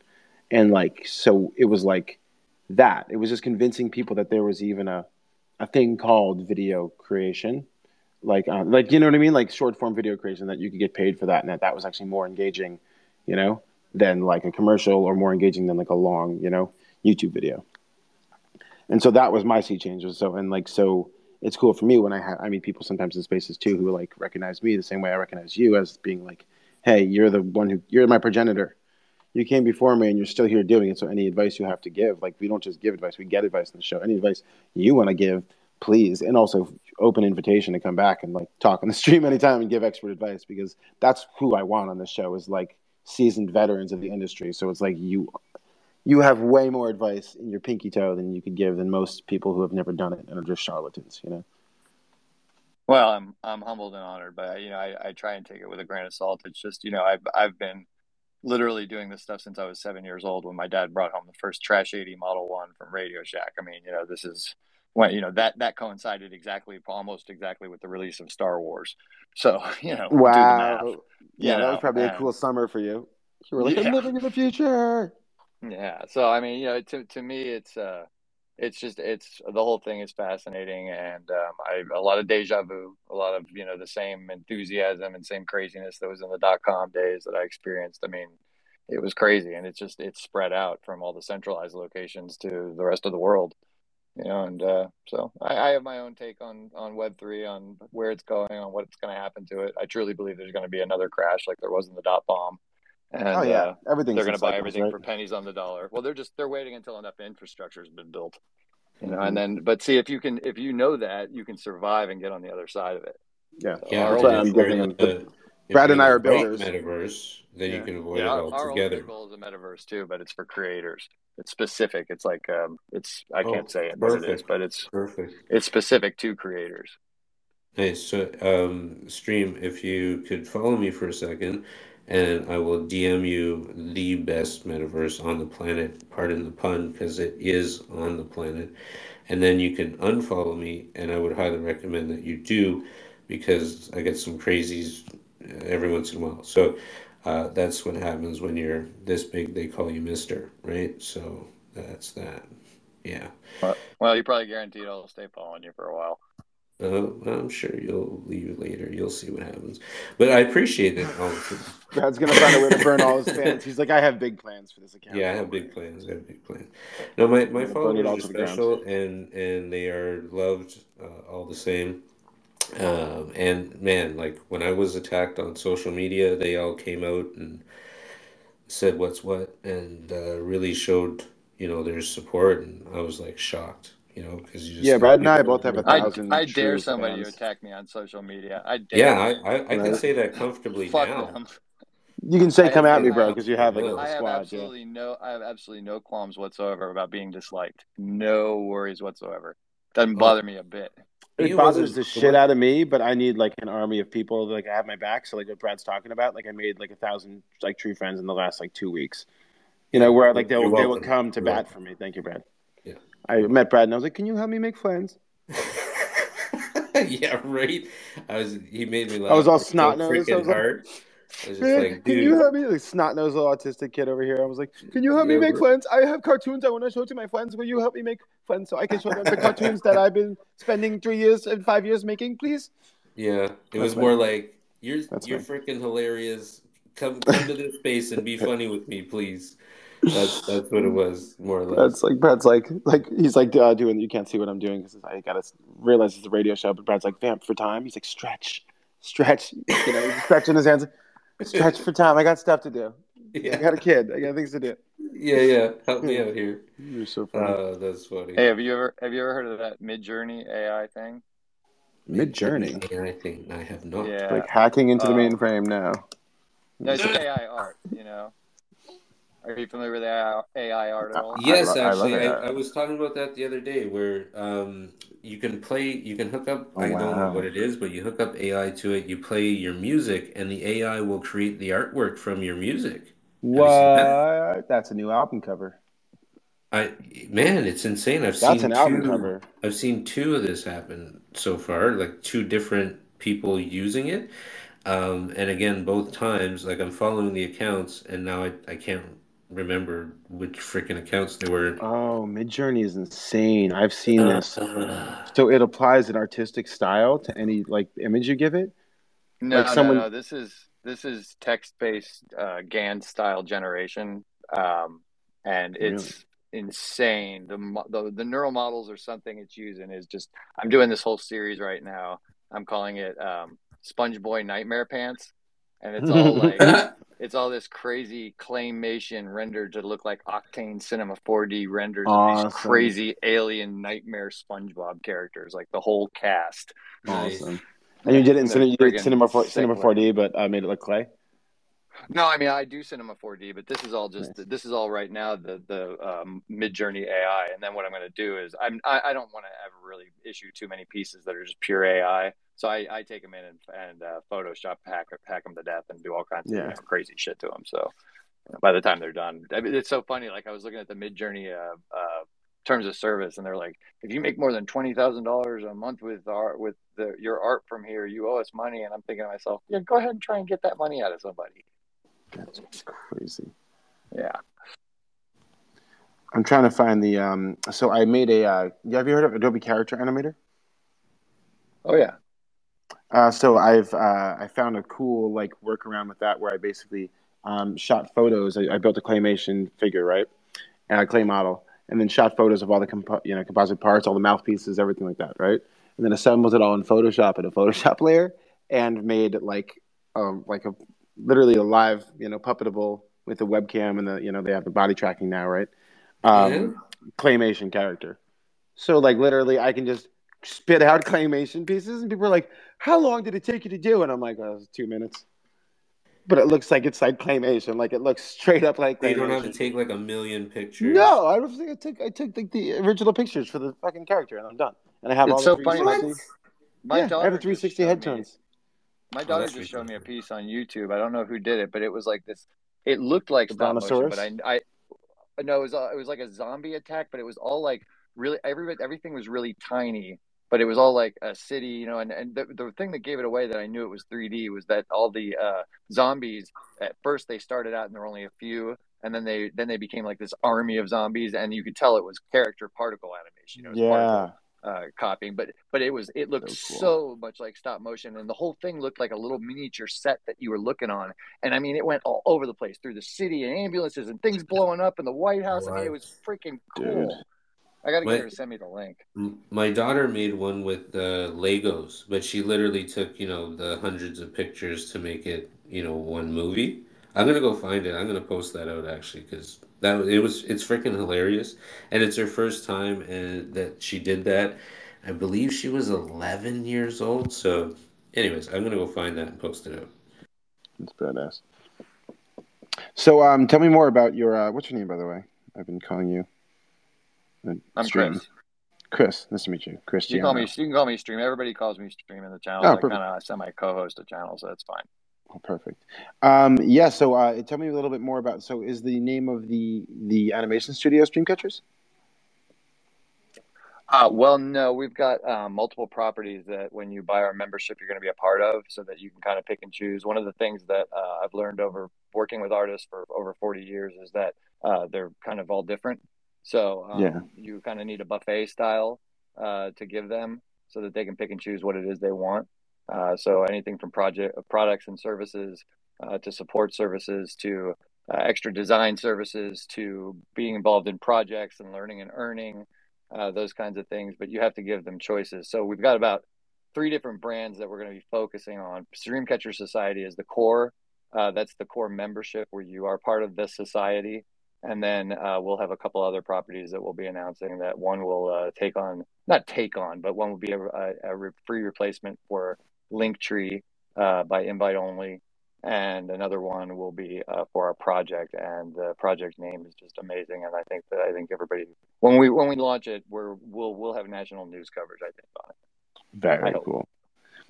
and like so it was like that. It was just convincing people that there was even a a thing called video creation, like uh, like you know what I mean, like short form video creation that you could get paid for that, and that that was actually more engaging, you know than like a commercial or more engaging than like a long, you know, YouTube video. And so that was my sea change. So and like so it's cool for me when I I meet people sometimes in spaces too who like recognize me the same way I recognize you as being like, hey, you're the one who you're my progenitor. You came before me and you're still here doing it. So any advice you have to give, like we don't just give advice, we get advice in the show. Any advice you want to give, please. And also open invitation to come back and like talk on the stream anytime and give expert advice because that's who I want on this show is like seasoned veterans of the industry. So it's like you you have way more advice in your pinky toe than you could give than most people who have never done it and are just charlatans, you know. Well, I'm I'm humbled and honored, but you know, I, I try and take it with a grain of salt. It's just you know, I've I've been literally doing this stuff since I was seven years old when my dad brought home the first Trash 80 Model One from Radio Shack. I mean, you know, this is when you know that that coincided exactly, almost exactly with the release of Star Wars. So you know, the math. Wow. Yeah, You that was know, probably a cool summer for you. You were like, Yeah. I'm living in the future. Yeah. So I mean, you know, to to me, it's uh, it's just it's the whole thing is fascinating, and um, I a lot of deja vu, a lot of you know the same enthusiasm and same craziness that was in the dot com days that I experienced. I mean, it was crazy, and it's just it's spread out from all the centralized locations to the rest of the world. You know, and uh, so I, I have my own take on on Web three, on where it's going, on what's going to happen to it. I truly believe there's going to be another crash like there was in the dot bomb, and oh yeah, uh, everything's they're going to buy everything right? for pennies on the dollar. Well, they're just they're waiting until enough infrastructure has been built, you know. Mhm. And then, but see, if you can, if you know that, you can survive and get on the other side of it. Yeah, So Yeah, our that's only why I'm and if you're giving in them. the, Brad and I are builders. metaverse, then you can avoid Yeah, it our, our altogether. ultimate goal is a metaverse too, but it's for creators. It's specific. It's like um, it's I Oh, can't say it what it is, but it's perfect. it's specific to creators. Nice. So, um, stream, if you could follow me for a second, and I will DM you the best metaverse on the planet, pardon the pun, because it is on the planet. And then you can unfollow me, and I would highly recommend that you do, because I get some crazies uh, every once in a while. So, uh, that's what happens when you're this big, they call you Mister, right? So, that's that. Yeah. Well, well, you probably guaranteed I'll stay following you for a while. Uh, I'm sure you'll leave later. You'll see what happens. But I appreciate it. Brad's gonna find a way to burn all his fans. He's like, I have big plans for this account. Yeah, I have big plans. I have big plans. No, my, my I'm gonna burn it followers are ground. special, and and they are loved uh, all the same. Um, and man, like when I was attacked on social media, they all came out and said what's what, and uh, really showed you know their support, and I was like shocked, you know, because you just Yeah, Brad and I both have a thousand I dare true somebody to attack me on social media. I dare Yeah, I. I, I can say that comfortably Fuck now. them. You can say I come at me, bro, because you have like a will. I have squad. Yeah. absolutely no, I have absolutely no qualms whatsoever about being disliked. No worries whatsoever. Doesn't Oh, bother me a bit. It he bothers the the shit out of me, but I need like an army of people like I have my back. So like what Brad's talking about, like I made like a thousand like true friends in the last like two weeks. You know, where like they'll they will come to You're bat welcome. for me. Thank you, Brad. I met Brad and I was like, Can you help me make friends? Yeah, right. I was. He made me laugh. I was all snot nosed. I was like, hard. I was Man, like, can you help me? Like snot nosed little autistic kid over here. I was like, Can you help me make friends? I have cartoons I want to show to my friends. Will you help me make friends so I can show them the cartoons that I've been spending three years and five years making, please? Yeah, it That's was fine. more like you're That's you're freaking hilarious. Come come to this space and be funny with me, please. That's that's what it was, more or less. That's like Brad's like like he's like uh, doing. You can't see what I'm doing because I gotta realize it's a radio show. But Brad's like vamp for time. He's like stretch, stretch. You know, he's stretching his hands. Stretch for time. I got stuff to do. I got a kid. I got things to do. yeah, yeah. Help me out here. You're so funny. Uh, that's funny. Hey, have you ever have you ever heard of that Midjourney AI thing? Midjourney, I think I have not. Yeah. like hacking into the Uh, mainframe now. No, it's AI art. You know. Are you familiar with AI, AI art at all? Yes, I lo- actually, I, it. I was talking about that the other day, where um, you can play, you can hook up. Oh, I don't know what it is, but you hook up AI to it. You play your music, and the AI will create the artwork from your music. you seen that? What? That's a new album cover. I man, it's insane. I've That's seen an album two. cover. I've seen two of this happen so far, like two different people using it. Um, and again, both times, like I'm following the accounts, and now I, I can't remember which freaking accounts they were. Oh, Midjourney is insane. I've seen Uh, this. uh, So it applies an artistic style to any like image you give it. No, Like someone- no, no. This is this is text based uh, GAN style generation, um, and it's insane. The, the the neural models or something it's using is just. I'm doing this whole series right now. I'm calling it um, Sponge Boy Nightmare Pants, and it's all like it's all this crazy claymation rendered to look like Octane Cinema 4D renders of these crazy alien nightmare SpongeBob characters, like the whole cast. Awesome. And you did it in cinema, you did cinema, 4, cinema 4d but uh, made it look clay. No, I mean I do Cinema 4D, but this is all just Nice. this is all right now the the um, Midjourney AI, and then what I'm going to do is I'm I, I don't want to ever really issue too many pieces that are just pure AI, so I, I take them in and, and uh, Photoshop pack hack them to death and do all kinds of you know, crazy shit to them. So by the time they're done, I mean, it's so funny. Like I was looking at the Midjourney uh, uh, terms of service, and they're like, if you make more than twenty thousand dollars a month with art with the, your art from here, you owe us money. And I'm thinking to myself, yeah, go ahead and try and get that money out of somebody. That's crazy. Yeah. I'm trying to find the. Um, so I made a. Uh, have you heard of Adobe Character Animator? Oh yeah. Uh, so I've uh, I found a cool like workaround with that where I basically um, shot photos. I, I built a claymation figure, right, and a clay model, and then shot photos of all the compo- you know composite parts, all the mouthpieces, everything like that, right, and then assembled it all in Photoshop in a Photoshop layer, and made like um, like a literally a live you know puppetable with the webcam and the you know they have the body tracking now, right, um, claymation character. So like literally, I can just spit out claymation pieces, and people are like, "How long did it take you to do?" And I'm like, "Oh, it was two minutes." But it looks like it's like claymation, like it looks straight up like They don't have to take like a million pictures. No, I don't think I took. I took like the original pictures for the fucking character, and I'm done. And I have It's all so the funny, 360. My yeah, I daughter have a just 360 showed head me- turns. My daughter that's just showed me a piece on YouTube. I don't know who did it, but it was like this. It looked like The stop motion, Brontosaurus? but I, I, no, it was all- it was like a zombie attack, but it was all like really every everything was really tiny, but it was all like a city, you know. And and the, the thing that gave it away that I knew it was 3D was that all the uh, zombies at first they started out and there were only a few, and then they then they became like this army of zombies, and you could tell it was character particle animation. Was particle Yeah, uh, copying, but but it was it looked So so, much like stop motion, and the whole thing looked like a little miniature set that you were looking on. And I mean, it went all over the place through the city and ambulances and things blowing up in the White House. I mean, it was freaking Dude. Cool. I got to My- get her to send me the link. My daughter made one with uh, Legos, but she literally took, you know, the hundreds of pictures to make it, you know, one movie. I'm gonna go find it. I'm gonna post that out actually because that it was it's freaking hilarious, and it's her first time and that she did that. I believe she was 11 years old. So, anyways, I'm gonna go find that and post it out. It's badass. So, um, tell me more about your. Uh, what's your name, by the way? I've been calling you. Uh, I'm Stream. Chris. Chris. Nice to meet you, Chris. You can call me. You can call me Stream. Everybody calls me Stream in the channel. Oh, I kind of semi co-host a channel, so that's fine. Oh, perfect. Um, yeah. So, uh, tell me a little bit more about. So, is the name of the the animation studio Streamcatchers? Uh, well, no, we've got um, multiple properties that when you buy our membership, you're going to be a part of, so that you can kind of pick and choose. One of the things that uh, I've learned over working with artists for over 40 years is that uh, they're kind of all different. So um, Yeah. you kind of need a buffet style uh, to give them, so that they can pick and choose what it is they want. Uh, so anything from project products and services uh, to support services to uh, extra design services to being involved in projects and learning and earning uh, those kinds of things, but you have to give them choices. So we've got about three different brands that we're going to be focusing on. Streamcatcher Society is the core. Uh, that's the core membership where you are part of this society. And then uh, we'll have a couple other properties that we'll be announcing that one will uh, take on, not take on, but one will be a, a, a free replacement for Linktree uh, by invite only. And another one will be uh, for our project, and the project name is just amazing. And I think that I think everybody when we when we launch it, we're we'll we'll have national news coverage. I think on it. Very I cool.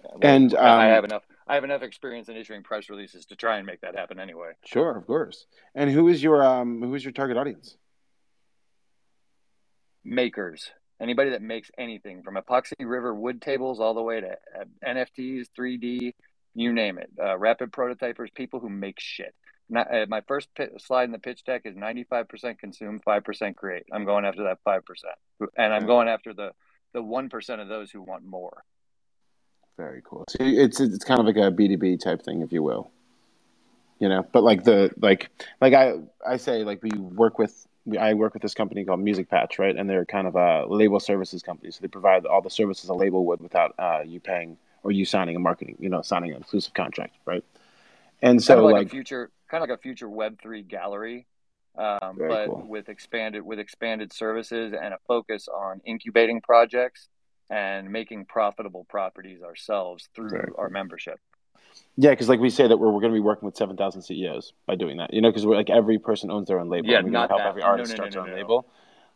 Yeah, And I um, have enough. I have enough experience in issuing press releases to try and make that happen anyway. sure, of course. And who is your um who is your target audience? Makers, anybody that makes anything from epoxy river wood tables all the way to uh, NFTs, 3D, you name it. Uh, rapid prototypers, people who make shit. Not, uh, my first pit, slide in the pitch deck is 95% consume, 5% create. I'm going after that 5%. And I'm going after the, the 1% of those who want more. Very cool. So it's it's kind of like a B two B type thing, if you will. You know, but like the like like I I say like we work with I work with this company called Music Patch, right? And they're kind of a label services company, so they provide all the services a label would without uh, you paying or you signing a marketing, you know, signing an exclusive contract, right? And so kind of like, like a future, kind of like a future Web three gallery, um, but cool. with expanded with expanded services and a focus on incubating projects and making profitable properties ourselves through Very our membership. Yeah, because like we say that we're, we're going to be working with seven thousand CEOs by doing that. You know, because we're like every person owns their own label. Yeah, we're not help that. every artist no, no, start their no, own no. label.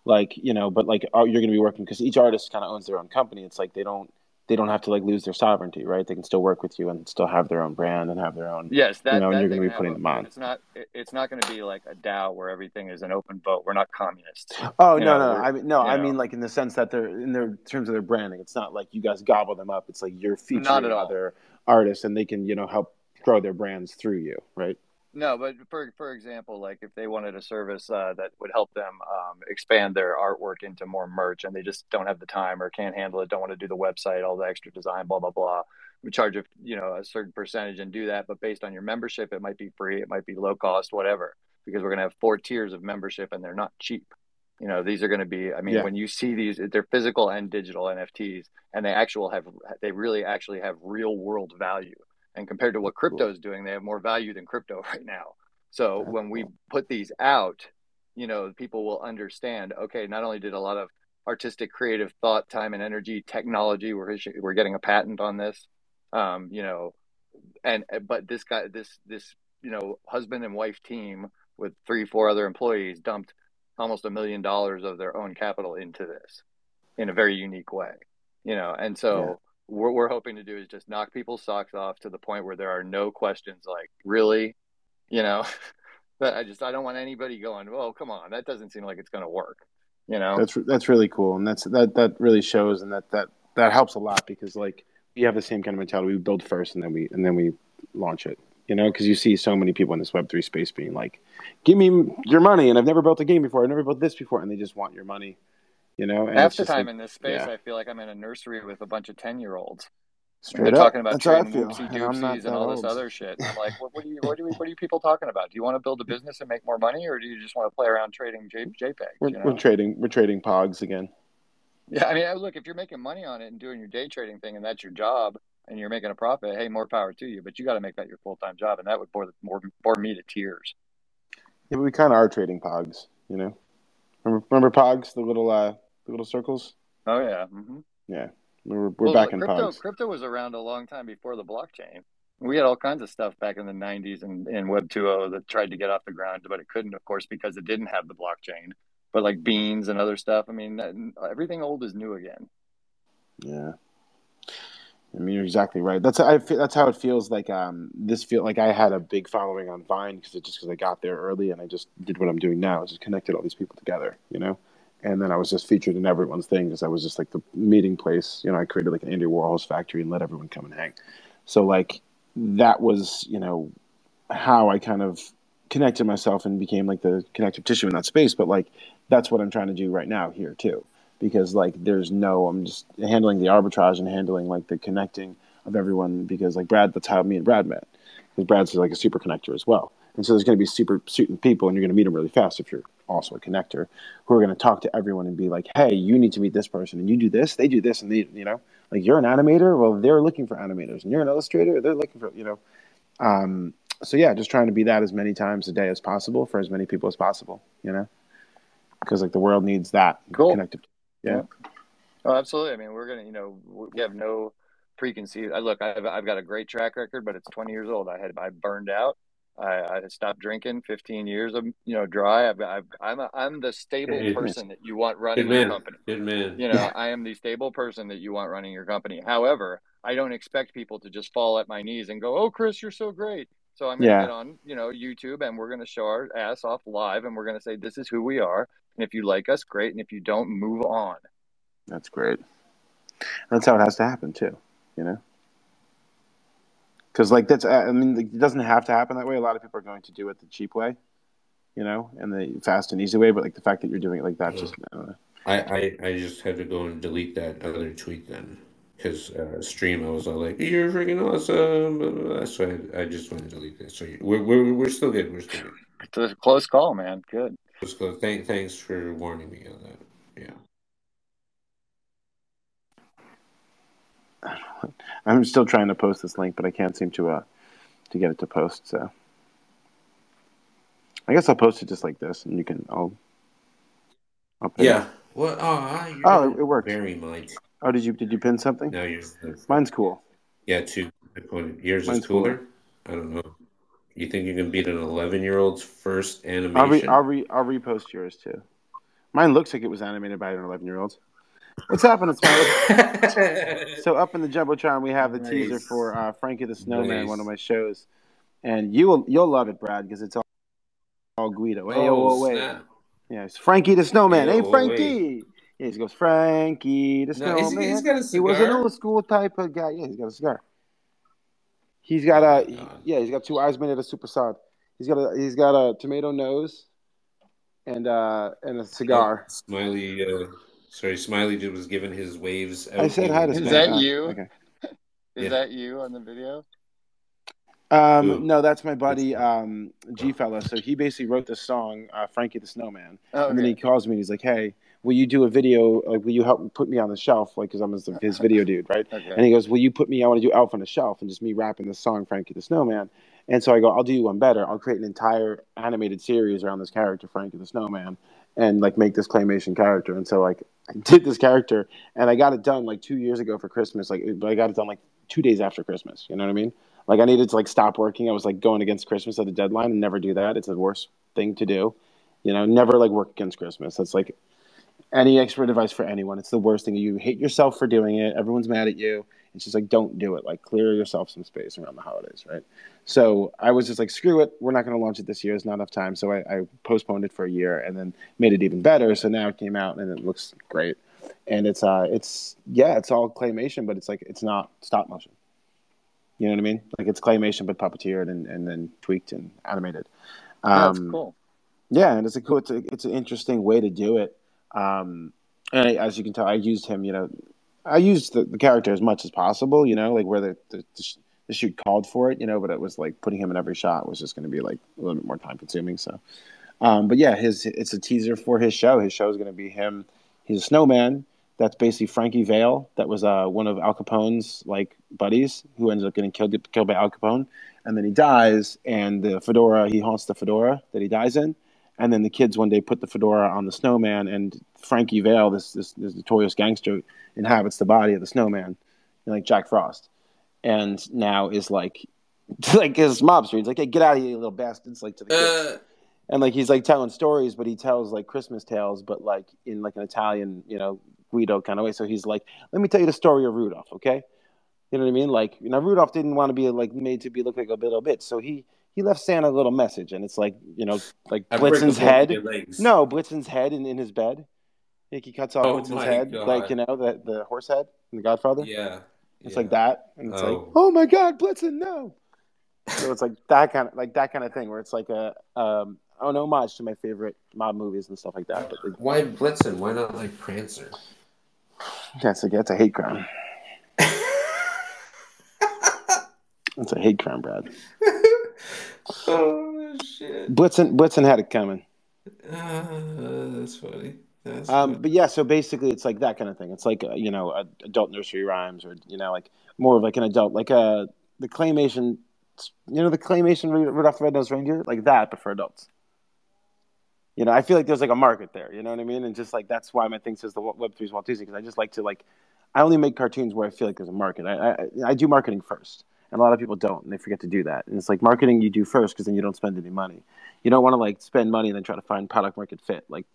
Like you know, but like you're going to be working because each artist kind of owns their own company. It's like they don't they don't have to like lose their sovereignty, right? They can still work with you and still have their own brand and have their own. Yes, that, You know, and that you're gonna be putting them on. It's not. It's not going to be like a DAO where everything is an open vote. We're not communists. Oh no, know, no, I mean no, I know. mean like in the sense that they're in their terms of their branding. It's not like you guys gobble them up. It's like you're featuring Not at all. other artists and they can you know help grow their brands through you, right? No, but for for example, like if they wanted a service uh, that would help them um, expand their artwork into more merch, and they just don't have the time or can't handle it, don't want to do the website, all the extra design, blah blah blah. We charge a you know a certain percentage and do that, but based on your membership, it might be free, it might be low cost, whatever. Because we're gonna have four tiers of membership, and they're not cheap. You know, these are going to be. I mean, Yeah. when you see these, they're physical and digital NFTs, and they actual have they really actually have real world value. And compared to what crypto is doing, they have more value than crypto right now. So when we put these out, you know, people will understand. Okay, not only did a lot of artistic, creative thought, time, and energy, technology, we're we're getting a patent on this. Um, you know, and but this guy, this this you know, husband and wife team with three, four other employees dumped almost a million dollars of their own capital into this in a very unique way. You know, and so. What we're hoping to do is just knock people's socks off to the point where there are no questions like, really, you know. But I just I don't want anybody going, oh come on, that doesn't seem like it's going to work. You know, That's that's really cool, and that's that that really shows, and that that that helps a lot because like we have the same kind of mentality. We build first, and then we and then we launch it. You know, because you see so many people in this Web three space being like, "Give me your money," and I've never built a game before. I've never built this before, and they just want your money. You know, and half the time like, in this space, yeah. I feel like I'm in a nursery with a bunch of ten year olds. straight They're up. talking about That's how I trading feel, whoopsie and doopsies that and all this other shit. I'm like, what, what do you, what do you, what are you people talking about? Do you want to build a business and make more money, or do you just want to play around trading J, JPEGs? We're, You know? we're trading. We're trading pogs again. Yeah, I mean, look, if you're making money on it and doing your day trading thing, and that's your job, and you're making a profit, hey, more power to you. But you got to make that your full time job, and that would bore the, more bore me to tears. Yeah, but we kind of are trading pogs, you know. Remember, remember pogs, the little uh, the little circles. Oh yeah. hmm Yeah, we're we're Well, back in crypto pogs. crypto was around a long time before the blockchain. We had all kinds of stuff back in the 90s and in Web 2.0 that tried to get off the ground, but it couldn't, of course, because it didn't have the blockchain. But like Beenz and other stuff, I mean, that- everything old is new again. Yeah. I mean, you're exactly right. That's I feel, that's how it feels like. Um, this feel like I had a big following on Vine because it just because I got there early and I just did what I'm doing now, just connected all these people together, you know. And then I was just featured in everyone's thing because I was just like the meeting place. You know, I created like an Andy Warhol's factory and let everyone come and hang. So like that was you know how I kind of connected myself and became like the connective tissue in that space. But like that's what I'm trying to do right now here too because like there's no I'm just handling the arbitrage and handling like the connecting of everyone because like Brad that's how me and Brad met because Brad's like a super connector as well and so there's going to be super certain people and you're going to meet them really fast if you're also a connector who are going to talk to everyone and be like hey you need to meet this person and you do this they do this and they you know like you're an animator well they're looking for animators and you're an illustrator they're looking for you know um, so yeah just trying to be that as many times a day as possible for as many people as possible you know because like the world needs that Cool. connective yeah Oh, absolutely. I mean, we're gonna, you know, we have no preconceived. I look, I've I've got a great track record, but it's 20 years old. I had I burned out. I, I stopped drinking. 15 years of you know dry. I've, I've I'm a, I'm the stable Hey, person that you want Good running your company. Good man. You know, I am the stable person that you want running your company. However, I don't expect people to just fall at my knees and go, "Oh, Chris, you're so great." So I'm going to Yeah. get on, you know, YouTube and we're going to show our ass off live and we're going to say this is who we are. And if you like us, great. And if you don't, move on. That's great. That's how it has to happen too, you know. Because like that's, I mean, it doesn't have to happen that way. A lot of people are going to do it the cheap way, you know, and the fast and easy way. But like the fact that you're doing it like that, just I don't know. I, I, I just had to go and delete that other tweet then. Because uh, stream, I was all like, "You're freaking awesome!" blah, blah, blah. So I, I just want to delete that. So we're, we're, we're still good. We're still good. It's a close call, man. Good. Let's go. Thank, thanks for warning me on that. Yeah. I'm still trying to post this link, but I can't seem to uh to get it to post. So I guess I'll post it just like this, and you can. I'll. I'll pin it. Yeah. Well, oh, Oh, it, it worked. bury mine. Oh, did you did you pin something? Now you're. Mine's cool. Yeah, two. Yours Mine's is cooler. I don't know. You think you can beat an 11 year old's first I'll re animation? I'll re I'll repost yours too. Mine looks like it was animated by an 11 year old. What's happening, Smiley? So up in the jumbotron, we have the teaser for uh, Frankie the Snowman, Nice. one of my shows, and you will you'll love it, Brad, because it's all, all Guido. Hey, oh, oh. Yeah, it's Frankie the Snowman. Hey, Hey, oh, Frankie. Yeah, he goes Frankie the No, Snowman. he, he's got a cigar. He was an old school type of guy. Yeah, he's got a cigar. He's got Oh, a God. yeah, he's got two eyes made out of super sod. He's got a he's got a tomato nose, and uh and a cigar. Oh, Smiley, uh, sorry, Smiley just was giving his waves. I said hi to Smiley. Is that you? Okay. Is Yeah. that you on the video? Who? Um, no, that's my buddy um, G fella. So he basically wrote this song, uh, Frankie the Snowman, Oh, and then he calls me and he's like, "Hey, will you do a video? Like, will you help put me on the shelf? Like, because I'm his, his video dude, right?" Okay. And he goes, "Will you put me? I want to do Elf on the Shelf and just me rapping this song, Frankie the Snowman." And so I go, "I'll do you one better. I'll create an entire animated series around this character, Frankie the Snowman, and like make this claymation character." And so like I did this character, and I got it done like two years ago for Christmas. Like, but I got it done like two days after Christmas. You know what I mean? Like I needed to like stop working. I was like going against Christmas at the deadline and never do that. It's the worst thing to do. You know, never like work against Christmas. That's like any expert advice for anyone. It's the worst thing. You hate yourself for doing it. Everyone's mad at you. It's just like don't do it. Like clear yourself some space around the holidays, right? So I was just like, screw it. We're not going to launch it this year. It's not enough time. So I, I postponed it for a year and then made it even better. So now it came out and it looks great. And it's uh, it's yeah, it's all claymation, but it's like it's not stop motion. You know what I mean? Like it's claymation but puppeteered and, and then tweaked and animated. Yeah, that's Um, cool. yeah, and it's a cool. It's, a, it's an interesting way to do it. Um, and I, as you can tell, I used him. You know, I used the, the character as much as possible. You know, like where the, the the sh- the shoot called for it. You know, but it was like putting him in every shot was just going to be like a little bit more time consuming. So, um, but yeah, his it's a teaser for his show. His show is going to be him. He's a snowman. That's basically Frankie Yale. That was uh, one of Al Capone's like buddies who ended up getting killed killed by Al Capone. and then he dies, and the fedora he haunts the fedora that he dies in, and then the kids one day put the fedora on the snowman, and Frankie Yale, this this, this notorious gangster, inhabits the body of the snowman, like Jack Frost, and now is like like his mobster. He's like, "Hey, get out of here, you little bastards!" Like to the kids. Uh, and like he's like telling stories, but he tells like Christmas tales, but like in like an Italian, you know, Guido kind of way. So he's like, "Let me tell you the story of Rudolph, okay?" You know what I mean? Like, you know, Rudolph didn't want to be like made to be look like a little bit, so he he left Santa a little message, and it's like, you know, like I Blitzen's head. No, Blitzen's head in, in his bed. Like he cuts off Oh Blitzen's head, God. like you know, the the horse head in The Godfather. Yeah. It's yeah. like that, and it's like, Oh. oh my god, Blitzen, no. So it's like that kind of like that kind of thing where it's like a um an homage to my favorite mob movies and stuff like that. But like, Why Blitzen? Why not like Prancer? that's a that's a hate crime. That's a hate crime, Brad. oh shit. Blitzen Blitzen had it coming. Uh, that's funny. That's Um, funny. but yeah, so basically, it's like that kind of thing. It's like uh, you know, adult nursery rhymes, or you know, like more of like an adult, like a the claymation. You know, the claymation Ru- Rudolph the Red-Nosed Reindeer, like that, but for adults. You know, I feel like there's like a market there. You know what I mean? And just like that's why my thing says the Web three is Walt Disney because I just like to like, I only make cartoons where I feel like there's a market. I I, I do marketing first, and a lot of people don't, and they forget to do that. And it's like marketing you do first because then you don't spend any money. You don't want to like spend money and then try to find product market fit. Like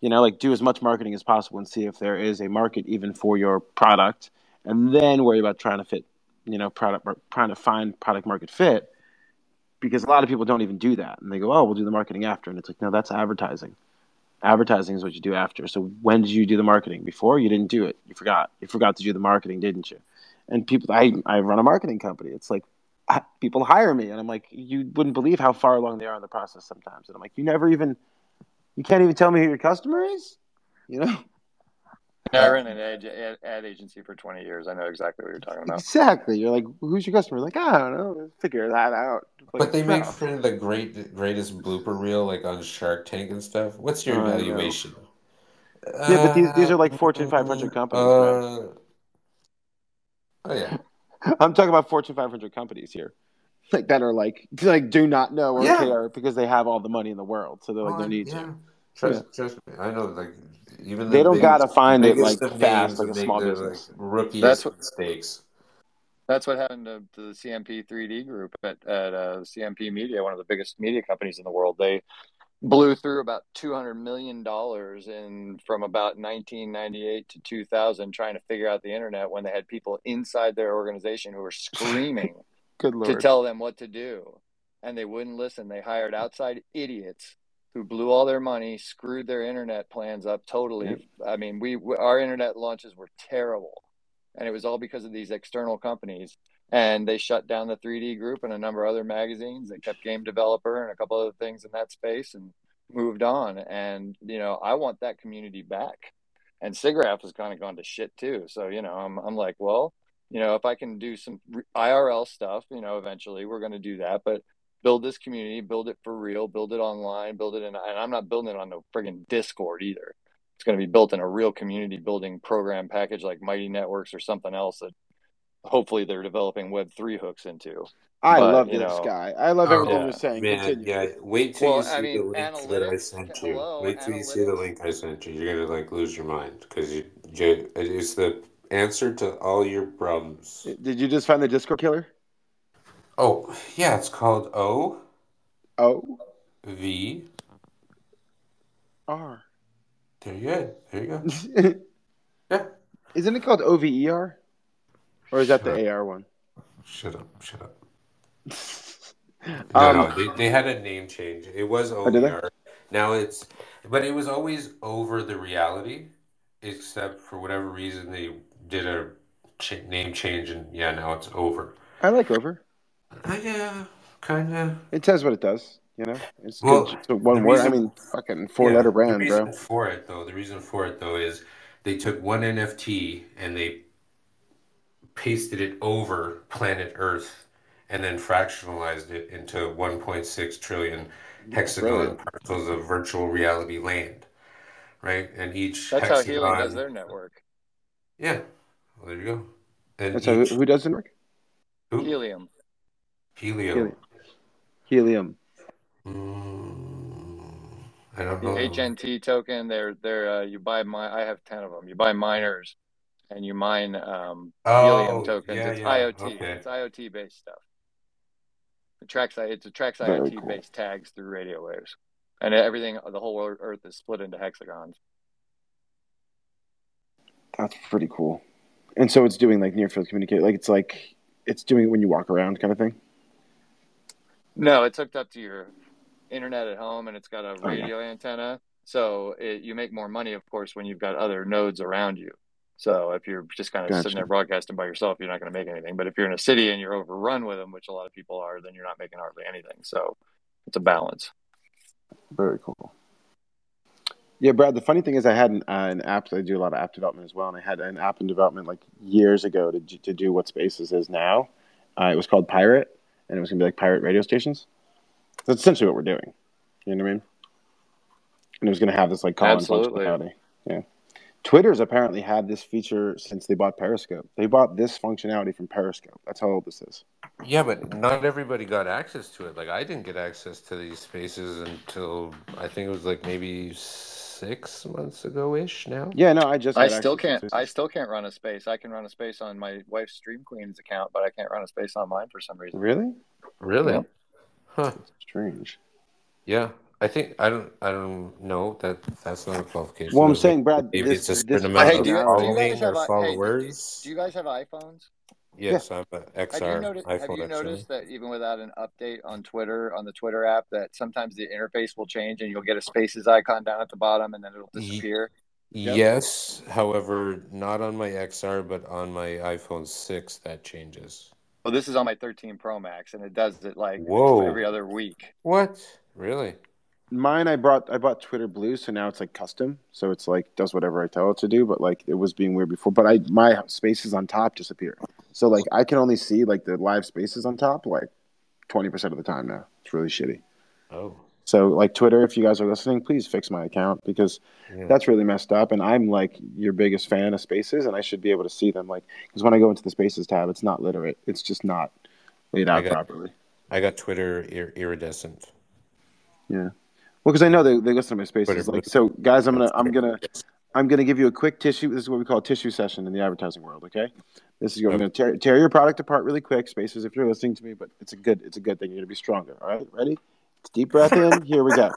you know, like do as much marketing as possible and see if there is a market even for your product, and then worry about trying to fit, you know, product trying to find product market fit. Because a lot of people don't even do that, and they go, "Oh, we'll do the marketing after," and it's like, no, that's advertising. Advertising is what you do after. So when did you do the marketing? Before you didn't do it. You forgot. You forgot to do the marketing, didn't you? And people, I I run a marketing company. It's like I- people hire me, and I'm like, you wouldn't believe how far along they are in the process sometimes. And I'm like, you never even you can't even tell me who your customer is? You know? I ran an ad, ad, ad agency for 20 years. I know exactly what you're talking about. Exactly. You're like, who's your customer? Like, I don't know. Figure that out. Like, But they make no. for the great greatest blooper reel like on Shark Tank and stuff. What's your I know. evaluation? Yeah, but these- these are like Fortune 500 companies, Uh, oh yeah. I'm talking about Fortune 500 companies here. Like that are like like do not know or Yeah. care because they have all the money in the world, so they're like Oh, no need yeah. to. Trust, trust me. I know, like even They the don't biggest- gotta find it, like, fast, like a small the, business. Like, rookie That's what- mistakes. That's what happened to, to the CMP 3D group at, at uh, CMP Media, one of the biggest media companies in the world. They blew through about $200 million in from about 1998 to 2000 trying to figure out the internet when they had people inside their organization who were screaming Good to tell them what to do. And they wouldn't listen. They hired outside idiots who blew all their money, screwed their internet plans up totally. I mean, we our internet launches were terrible. And it was all because of these external companies. And they shut down the 3D group and a number of other magazines. They kept Game Developer and a couple other things in that space and moved on. And, you know, I want that community back. And SIGGRAPH has kind of gone to shit too. So, you know, I'm, I'm like, well, you know, if I can do some IRL stuff, you know, eventually we're going to do that. But build this community, build it for real, build it online, build it in, and I'm not building it on no friggin' Discord either. It's going to be built in a real community building program package like Mighty Networks or something else that hopefully they're developing Web3 hooks into. I but, love this know- guy. I love Oh, everything yeah. you're saying. Man, Continue. yeah. Wait till Well, you see I mean, the link that I sent you. hello, Wait till you see the link I sent you. You're gonna like lose your mind because you, you, it's the answer to all your problems. Did you just find the Discord killer? Oh yeah, it's called O Oh, V. R. There you go. There you go. Yeah. Isn't it called OVER? Or is that the Sure. AR one? Shut up. Shut up. No, Um, no, they, they had a name change. It was Oh? OVR. Now it's, but it was always over the reality, except for whatever reason they did a ch- name change, and yeah, now it's over. I like over. Uh, yeah, kind of. It says what it does. You know, it's Well, good. It's one word. I mean, fucking four letter brand, the bro. reason for it though, the reason for it though is they took one NFT and they pasted it over planet Earth and then fractionalized it into 1.6 trillion hexagon Brilliant. parcels of virtual reality land. Right? And each That's how Helium does their network. Yeah. Well, there you go. And That's how, who, each, who doesn't work? who? Helium. Helium. Helium. Mm, I don't The know. HNT token, they're they're uh, you buy my I have ten of them. You buy miners, and you mine um, helium Oh, tokens. yeah, it's yeah, IoT. okay. It's IoT based stuff. It tracks it tracks Very IoT cool. based tags through radio waves, and everything. The whole Earth is split into hexagons. That's pretty cool. And so it's doing like near field communicate. Like it's like it's doing it when you walk around, kind of thing. No, it's hooked up to your internet at home, and it's got a Oh, yeah. radio antenna. So it, you make more money, of course, when you've got other nodes around you. So if you're just kind of Gotcha. sitting there broadcasting by yourself, you're not going to make anything. But if you're in a city and you're overrun with them, which a lot of people are, then you're not making hardly anything. So it's a balance. Very cool. Yeah, Brad. The funny thing is, I had an, uh, an app. I do a lot of app development as well, and I had an app in development like years ago to to do what Spaces is now. Uh, it was called Pirate, and it was gonna be like pirate radio stations. That's essentially what we're doing. You know what I mean? And it was gonna have this like call-in Absolutely. functionality. Yeah. Twitter's apparently had this feature since they bought Periscope. They bought this functionality from Periscope. That's how old this is. Yeah, but not everybody got access to it. Like I didn't get access to these spaces until I think it was like maybe six months ago ish now. Yeah, no, I just I still can't. I still can't run a space. I can run a space on my wife's Stream Queens account, but I can't run a space on mine for some reason. Really Really? Yeah. Huh. strange. Yeah. I think I don't I don't know that that's not a qualification. Well, I'm It saying, Brad, maybe this- it's a this certain amount Hey, of do you, following guys have or i- hey, followers. do you guys have iPhones? yes, I'm a Have XR you noticed? Have you noticed that even without an update on Twitter on the Twitter app, that sometimes the interface will change and you'll get a Spaces icon down at the bottom and then it'll Ye- disappear. Yep. Yes, however, not on my XR, but on my iPhone 6 that changes. Well, this is on my 13 Pro Max and it does it like Whoa. every other week. What? Really? Mine, I brought I bought Twitter Blue, so now it's like custom. So it's like does whatever I tell it to do. But like it was being weird before. But I my spaces on top disappear. So like I can only see like the live spaces on top like twenty percent of the time now. It's really shitty. Oh. So like Twitter, if you guys are listening, please fix my account because Yeah. that's really messed up. And I'm like your biggest fan of spaces, and I should be able to see them. Like because when I go into the spaces tab, it's not literate. It's just not laid I out got- properly. I got Twitter ir- iridescent. Yeah. Well, because I know they, they listen to my spaces. Like so, guys, I'm gonna I'm gonna I'm gonna give you a quick tissue. This is what we call a tissue session in the advertising world. Okay. This is I'm gonna tear, tear your product apart really quick. Spaces, if you're listening to me, but it's a good it's a good thing. You're gonna be stronger. All right. Ready? Deep breath in. Here we go.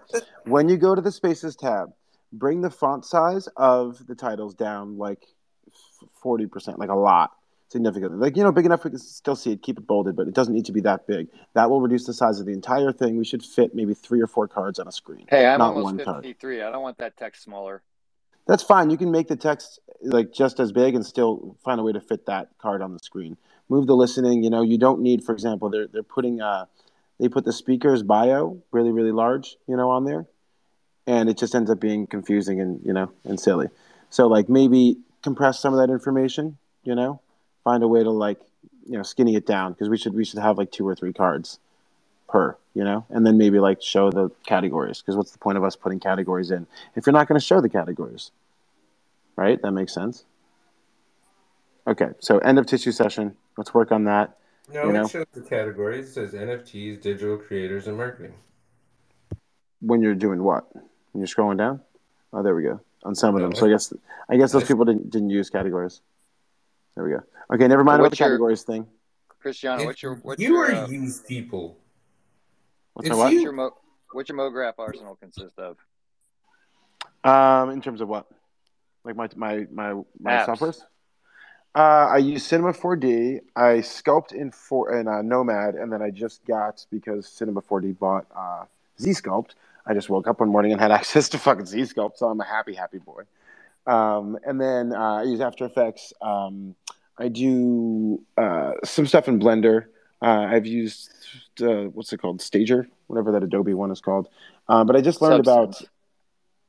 When you go to the spaces tab, bring the font size of the titles down like forty percent, like a lot, significantly. Like you know, big enough we can still see it. Keep it bolded, but it doesn't need to be that big. That will reduce the size of the entire thing. We should fit maybe three or four cards on a screen. Hey, I'm Not almost one card. 53. I don't want that text smaller. That's fine. You can make the text like just as big and still find a way to fit that card on the screen. Move the listening. You know, you don't need, for example, they're they're putting uh they put the speaker's bio really really large, you know, on there, and it just ends up being confusing and you know and silly. So like maybe compress some of that information. You know, find a way to like you know skinny it down because we should we should have like two or three cards per you know? And then maybe like show the categories because what's the point of us putting categories in if you're not going to show the categories? Right? That makes sense. Okay so end of tissue session. Let's work on that No, You know? it shows the categories. It says NFTs, digital creators, and marketing. when you're doing what? When you're scrolling down? Oh there we go. On some of them. So i guess i guess those people didn't didn't use categories there we go okay never mind about the your- categories thing Christiano, It's- what's your what's you your are uh, used people. what's It's my what you. what's your mo- what's your MoGraph arsenal consist of? Um, in terms of what? Like my my my my Apps. softwares. Uh, I use Cinema 4D. I sculpt in for in uh, Nomad, and then I just got because Cinema 4D bought uh, Z-Sculpt. I just woke up one morning and had access to fucking Z-Sculpt, so I'm a happy happy boy. Um, and then uh, I use After Effects. Um, I do uh, some stuff in Blender. Uh, I've used uh, what's it called, Stager, whatever that Adobe one is called. Uh, but I just learned Substance. about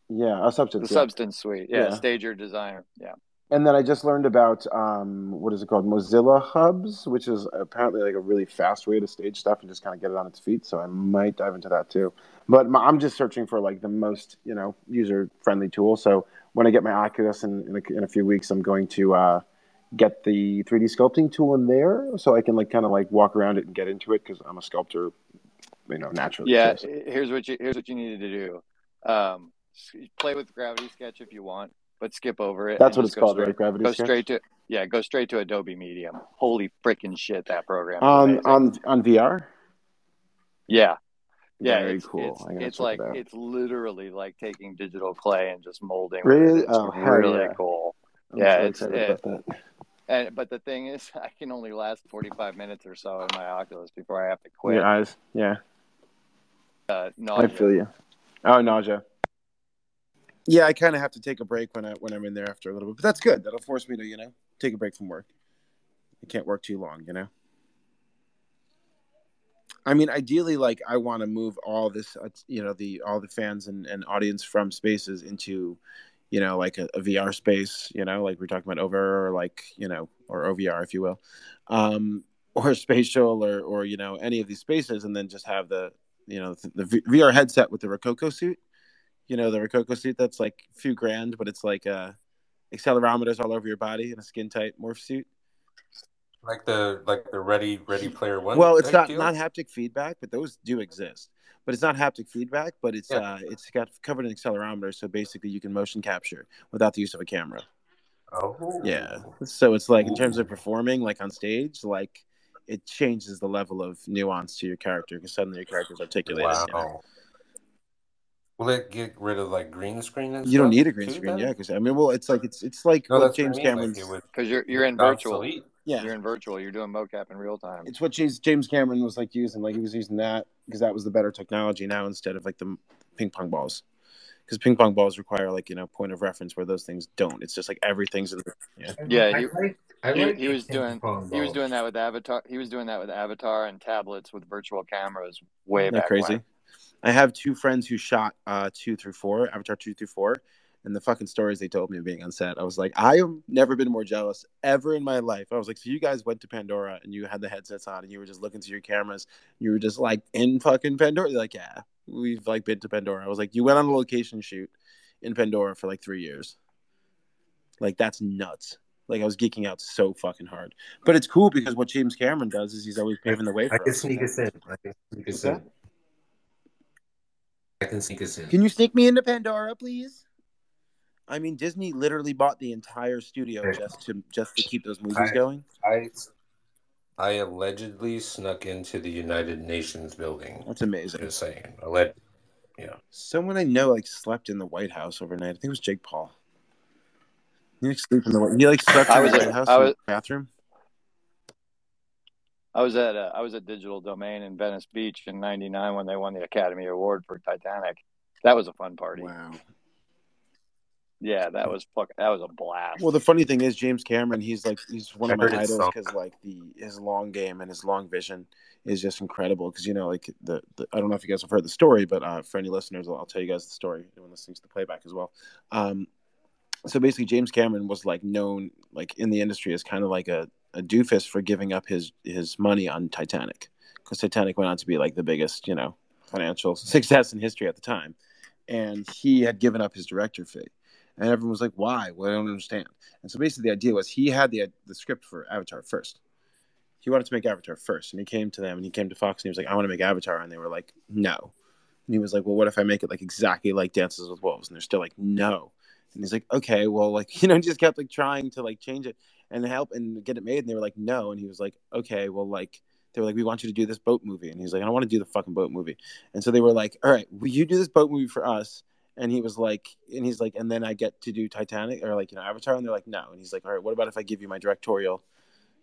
yeah, a substance. The yeah. Substance Suite. Yeah, Yeah. Stager Designer. Yeah. And then I just learned about um, what is it called, Mozilla Hubs, which is apparently like a really fast way to stage stuff and just kind of get it on its feet. So I might dive into that too. But my, I'm just searching for like the most you know user friendly tool. So when I get my Oculus in in a, in a few weeks, I'm going to uh, get the 3D sculpting tool in there so I can like kind of like walk around it and get into it because I'm a sculptor, you know, naturally. Yeah, so- here's what you here's what you needed to do. Um, play with Gravity Sketch if you want, but skip over it. That's what it's called, straight, right? Gravity Go Sketch? straight to yeah, go straight to Adobe Medium. Holy freaking shit, that program! on on on VR. yeah, yeah, Very it's, cool. It's, it's like it it's literally like taking digital clay and just molding. with it. Really? It's Oh, hell really yeah. cool. I'm Yeah, so it's- excited it- And but the thing is, I can only last 45 minutes or so in my Oculus before I have to quit. Your eyes, yeah. Uh, I nausea. feel you. Oh, nausea. Yeah, I kind of have to take a break when I when I'm in there after a little bit, but that's good. That'll force me to you know take a break from work. I can't work too long, you know. I mean, ideally, like I want to move all this, uh, you know, the all the fans and, and audience from spaces into, you know, like a, a VR space, you know, like we're talking about over or like you know or OVR, if you will, um, or spatial or or you know any of these spaces, and then just have the you know the, the VR headset with the Rokoko suit you know the Rokoko suit that's like a few grand, but it's like uh accelerometers all over your body and a skin tight morph suit. Like the like the Ready Ready Player One. well, it's not deal? not haptic feedback, but those do exist. But it's not haptic feedback, but it's Yeah. uh it's got covered in accelerometers, so basically you can motion capture without the use of a camera. Oh, Yeah. So it's like in terms of performing, like on stage, like it changes the level of nuance to your character because suddenly your character's articulated. Wow. you know? Will it get rid of like green screen and You don't need a green screen, then? yeah. Because I mean, well, it's like it's it's like No, what that's what I James mean, Cameron's. it would- Because you're you're in virtual. obsolete. Yeah, You're in virtual. You're doing mocap in real time. it's what James James Cameron was like using. Like he was using that because that was the better technology now instead of like the ping pong balls. Because ping pong balls require like you know point of reference where those things don't. It's just like everything's in. The, yeah. Yeah, I he- like, I he, like he was doing he was doing that with Avatar. He was doing that with Avatar and tablets with virtual cameras way Isn't that back crazy? when. I have two friends who shot uh two through four Avatar two through four, and the fucking stories they told me of being on set. I was like, I have never been more jealous ever in my life. I was like, so you guys went to Pandora and you had the headsets on and you were just looking through your cameras. You were just like in fucking Pandora. They're like, yeah, we've like been to Pandora. I was like, you went on a location shoot in Pandora for like three years. Like that's nuts. Like I was geeking out so fucking hard. But it's cool because what James Cameron does is he's always paving the way for I can us. sneak us in. I can sneak us in. I can sneak us in. Can you sneak me into Pandora, please? I mean, Disney literally bought the entire studio Hey. just to just to keep those movies I- going. I I allegedly snuck into the United Nations building. That's amazing. Just saying. Alleged. Someone I know like slept in the White House overnight. I think it was Jake Paul. He like sleep in the White- he like slept in was the at- White House was- bathroom. I was at uh, I was at Digital Domain in Venice Beach in '99 when they won the Academy Award for Titanic. That was a fun party. Wow. Yeah, that was fuck. That was a blast. Well, the funny thing is, James Cameron, he's like he's one of my idols because like the his long game and his long vision is just incredible. Because you know, like the, the I don't know if you guys have heard the story, but uh, for any listeners, I'll, I'll tell you guys the story. Anyone listening to the playback as well. Um, so basically, James Cameron was like known like in the industry as kind of like a, a doofus for giving up his his money on Titanic because Titanic went on to be like the biggest you know financial success in history at the time, and he had given up his director fee. And everyone was like, "Why? Well, I don't understand." And so basically, the idea was he had the the script for Avatar first. He wanted to make Avatar first, and he came to them and he came to Fox and he was like, "I want to make Avatar," and they were like, "No." And he was like, "Well, what if I make it like exactly like Dances with Wolves?" And they're still like, "No." And he's like, "Okay, well, like you know," just kept like trying to like change it and help and get it made, and they were like, "No." And he was like, "Okay, well, like." They were like, "We want you to do this boat movie," and he's like, "I don't want to do the fucking boat movie." And so they were like, "All right, will you do this boat movie for us?" And he was like and he's like and then i get to do titanic or like you know avatar and they're like no. And he's like all right what about if i give you my directorial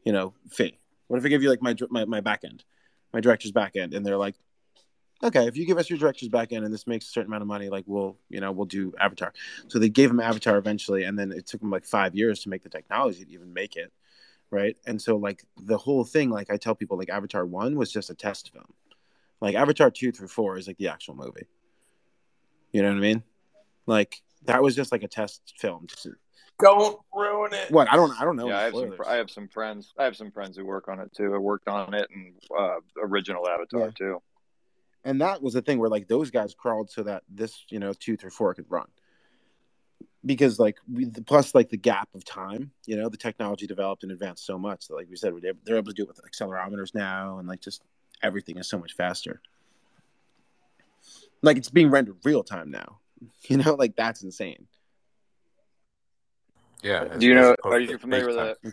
you know fee? What if i give you like my my, my back end my director's back end? And they're like okay if you give us your director's back end and this makes a certain amount of money like we'll you know we'll do avatar. So they gave him avatar eventually and then it took him like five years to make the technology to even make it right? And so like the whole thing like i tell people like avatar 1 was just a test film. Like avatar 2 through 4 is like the actual movie you know what I mean? Like that was just like a test film. To see. Don't ruin it. What I don't I don't know. yeah, I have some. I have some friends. I have some friends who work on it too. I worked on it and uh, original Avatar Yeah. too. and that was the thing where like those guys crawled so that this you know two through four could run. because like we, the, plus like the gap of time, you know, the technology developed and advanced so much that like we said, they're, they're able to do it with accelerometers now, and like just everything is so much faster. Like it's being rendered real time now, you know, like that's insane. Yeah. Do you know? Are you familiar with FaceTime. a?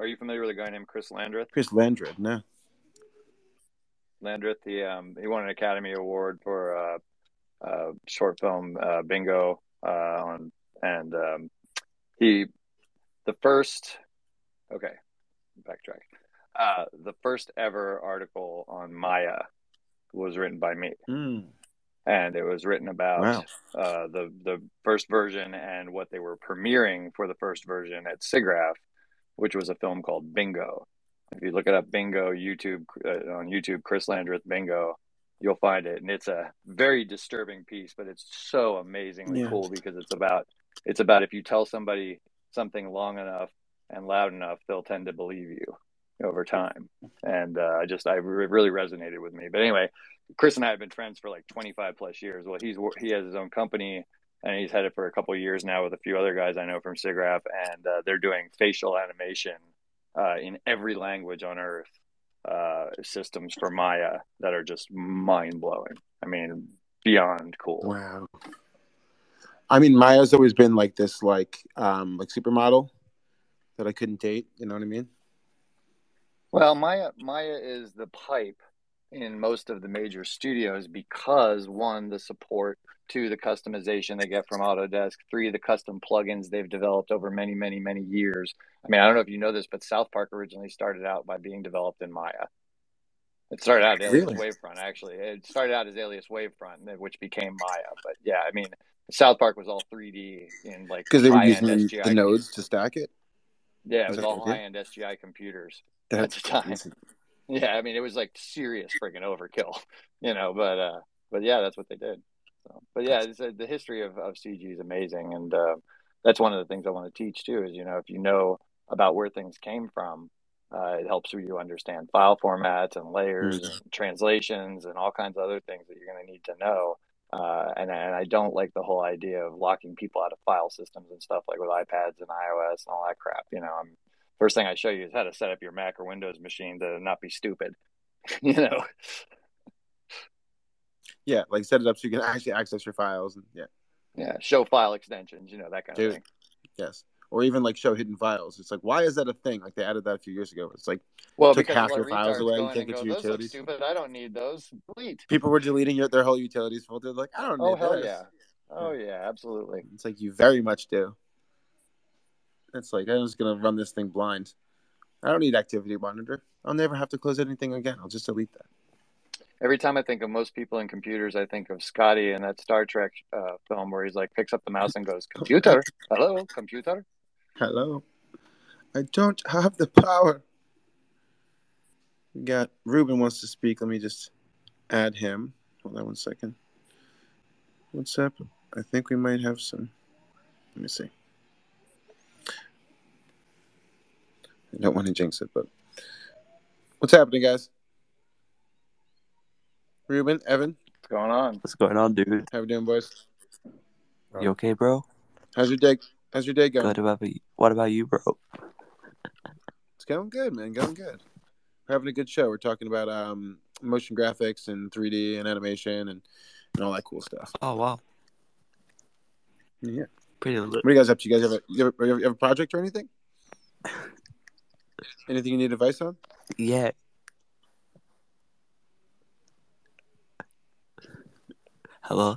Are you familiar with a guy named Chris Landreth? Chris Landreth, no, Landreth, he um he won an Academy Award for uh, uh short film uh, Bingo uh on and um he the first okay backtrack uh the first ever article on Maya was written by me mm, and it was written about wow, uh, the the first version and what they were premiering for the first version at SIGGRAPH, which was a film called Bingo. If you look it up, Bingo YouTube uh, on YouTube, Chris Landreth Bingo, you'll find it, and it's a very disturbing piece, but it's so amazingly Yeah. cool because it's about it's about if you tell somebody something long enough and loud enough, they'll tend to believe you over time. And uh, I just I re- really resonated with me. But anyway, Chris and I have been friends for like 25 plus years. Well, he's he has his own company and he's had it for a couple of years now with a few other guys I know from SIGGRAPH, and uh, they're doing facial animation uh, in every language on earth uh, systems for Maya that are just mind blowing. I mean, beyond cool. wow. I mean, Maya's always been like this, like um, like supermodel that I couldn't date. You know what I mean? Well, Maya Maya is the pipe in most of the major studios because one, the support, two, the customization they get from Autodesk, three, the custom plugins they've developed over many, many, many years. I mean, I don't know if you know this, but South Park originally started out by being developed in Maya. It started out as Alias Wavefront, actually. It started out as Alias Wavefront, which became Maya. But yeah, I mean, South Park was all 3D in like Because they were using the, SGI. the nodes to stack it. Yeah, it was all high-end SGI computers. That's At the time. crazy. Yeah, I mean it was like serious freaking overkill, you know. But uh, but yeah, that's what they did. So, but yeah, it's, uh, the history of, of CG is amazing, and uh, that's one of the things I want to teach too. Is you know if you know about where things came from, uh, it helps you understand file formats and layers Mhm. and translations and all kinds of other things that you're going to need to know. Uh, and and I don't like the whole idea of locking people out of file systems and stuff like with iPads and iOS and all that crap. You know, I'm first thing I show you is how to set up your Mac or Windows machine to not be stupid. you know, Yeah, like set it up so you can actually access your files and yeah, yeah, show file extensions, you know that kind Dude. of thing. yes. Or even like show hidden files. It's like why is that a thing? Like they added that a few years ago. It's like Well, Took half your files away, in can't and get your utilities." stupid. I don't need those. Delete. people were deleting your, their whole utilities folder. Like I don't oh, need Oh hell yeah. Oh yeah, absolutely. It's like you very much do. It's like I'm just gonna run this thing blind. I don't need activity monitor. I'll never have to close anything again. I'll just delete that. Every time I think of most people in computers, I think of Scotty in that Star Trek uh, film where he's like picks up the mouse and goes, "Computer, hello, computer." Hello. I don't have the power. We got Ruben wants to speak. Let me just add him. Hold on one second. What's up? I think we might have some. Let me see. I don't want to jinx it, but what's happening, guys? Ruben, Evan, What's going on? What's going on, dude? how we doing, boys? You okay, bro? How's your day? How's your day going? Good. What about you? What about you, bro? It's going good, man. Going good. We're having a good show. We're talking about um, motion graphics and 3D and animation and, and all that cool stuff. Oh wow, Yeah. pretty lit. What are you guys up to? You guys have a you have a, you have a project or anything? Anything you need advice on? Yeah. Hello.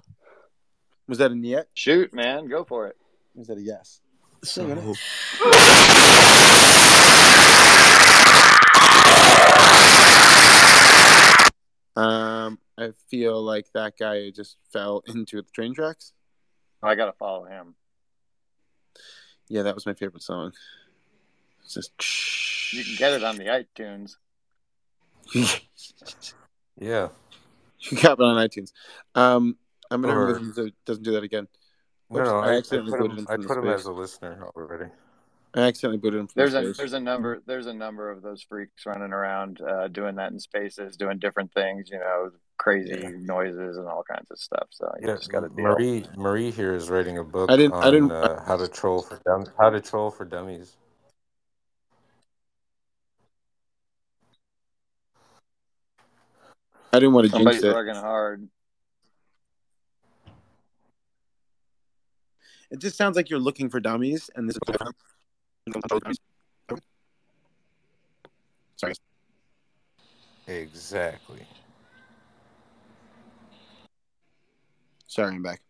Was that a yet? Shoot, man, go for it. Was that a yes? So, Um, I feel like that guy just fell into the train tracks. I gotta follow him. Yeah, that was my favorite song. It's just. You can get it on the iTunes. Yeah. you got it on iTunes. Um, I'm gonna Or- remove him so it doesn't do that again. No, Oops, no, I I, I accidentally put booted him. him I put him as a listener already. I accidentally booted him from There's a space. there's a number there's a number of those freaks running around uh, doing that in spaces, doing different things, you know, crazy Yeah. noises and all kinds of stuff. So you Yeah, just got to deal. Marie Marie here is writing a book I didn't. I didn't. uh, how to troll for dum how to troll for dummies. I didn't want to jinx Somebody's it. working hard. It just sounds like you're looking for dummies, and this is. Sorry. Exactly. Sorry, I'm back.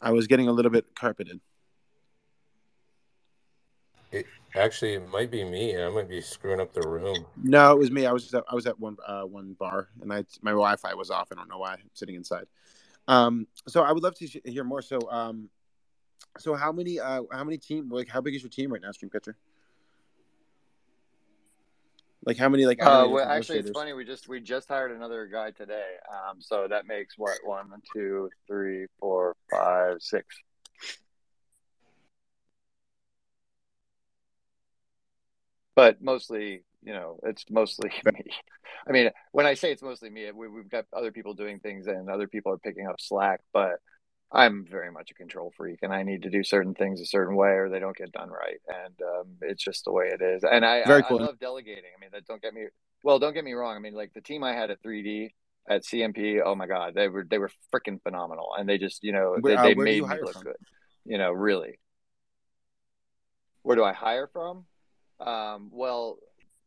I was getting a little bit carpeted. It actually it might be me. I might be screwing up the room. No, it was me. I was at, I was at one uh, one bar, and I my Wi-Fi was off. I don't know why. I'm sitting inside. Um, so I would love to sh- hear more. So, um, so how many uh how many team like how big is your team right now, Stream Catcher? Like how many like Uh, well, actually, it's funny. We just we just hired another guy today. Um, so that makes what one, two, three, four, five, six. But mostly, you know, it's mostly me. I mean, when I say it's mostly me, we, we've got other people doing things and other people are picking up slack. But I'm very much a control freak, and I need to do certain things a certain way, or they don't get done right. And um, it's just the way it is. And I, I, Very I cool. love delegating. I mean, that don't get me well. Don't get me wrong. I mean, like the team I had at 3D at CMP. Oh my God, they were they were freaking phenomenal, and they just you know Where, they, uh, they do made me look from? good. You know, really. Where do I hire from? Um, well,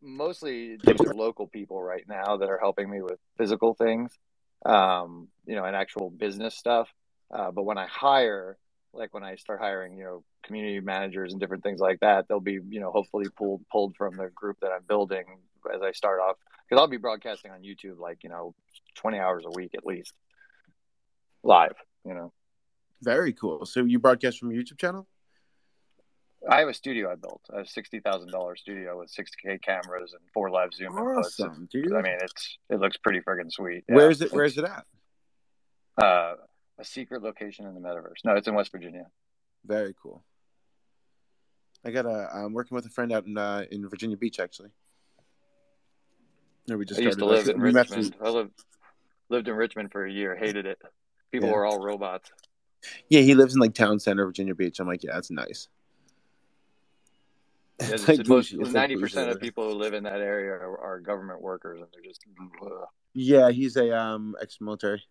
mostly just local people right now that are helping me with physical things, um, you know, and actual business stuff. Uh, but when I hire, like when I start hiring, you know, community managers and different things like that, they'll be, you know, hopefully pulled pulled from the group that I'm building as I start off. Because I'll be broadcasting on YouTube like, you know, 20 hours a week at least, live. You know, Very cool. So you broadcast from your YouTube channel? I have a studio I built, a sixty thousand dollar studio with six K cameras and four live Zoom inputs. Awesome, dude. I mean, it's it looks pretty friggin' sweet. Yeah, Where is it? Where is it at? uh, a secret location in the metaverse. No, it's in West Virginia. Very cool. I got a. I'm working with a friend out in uh, in Virginia Beach actually. No, we just I used to live in Richmond. I lived lived in Richmond for a year. Hated it. People Yeah. were all robots. Yeah, he lives in like town center, Virginia Beach. I'm like, yeah, that's nice. It's like most. Ninety percent of people who live in that area are, are government workers, and they're just ugh. Yeah, he's a um ex-military.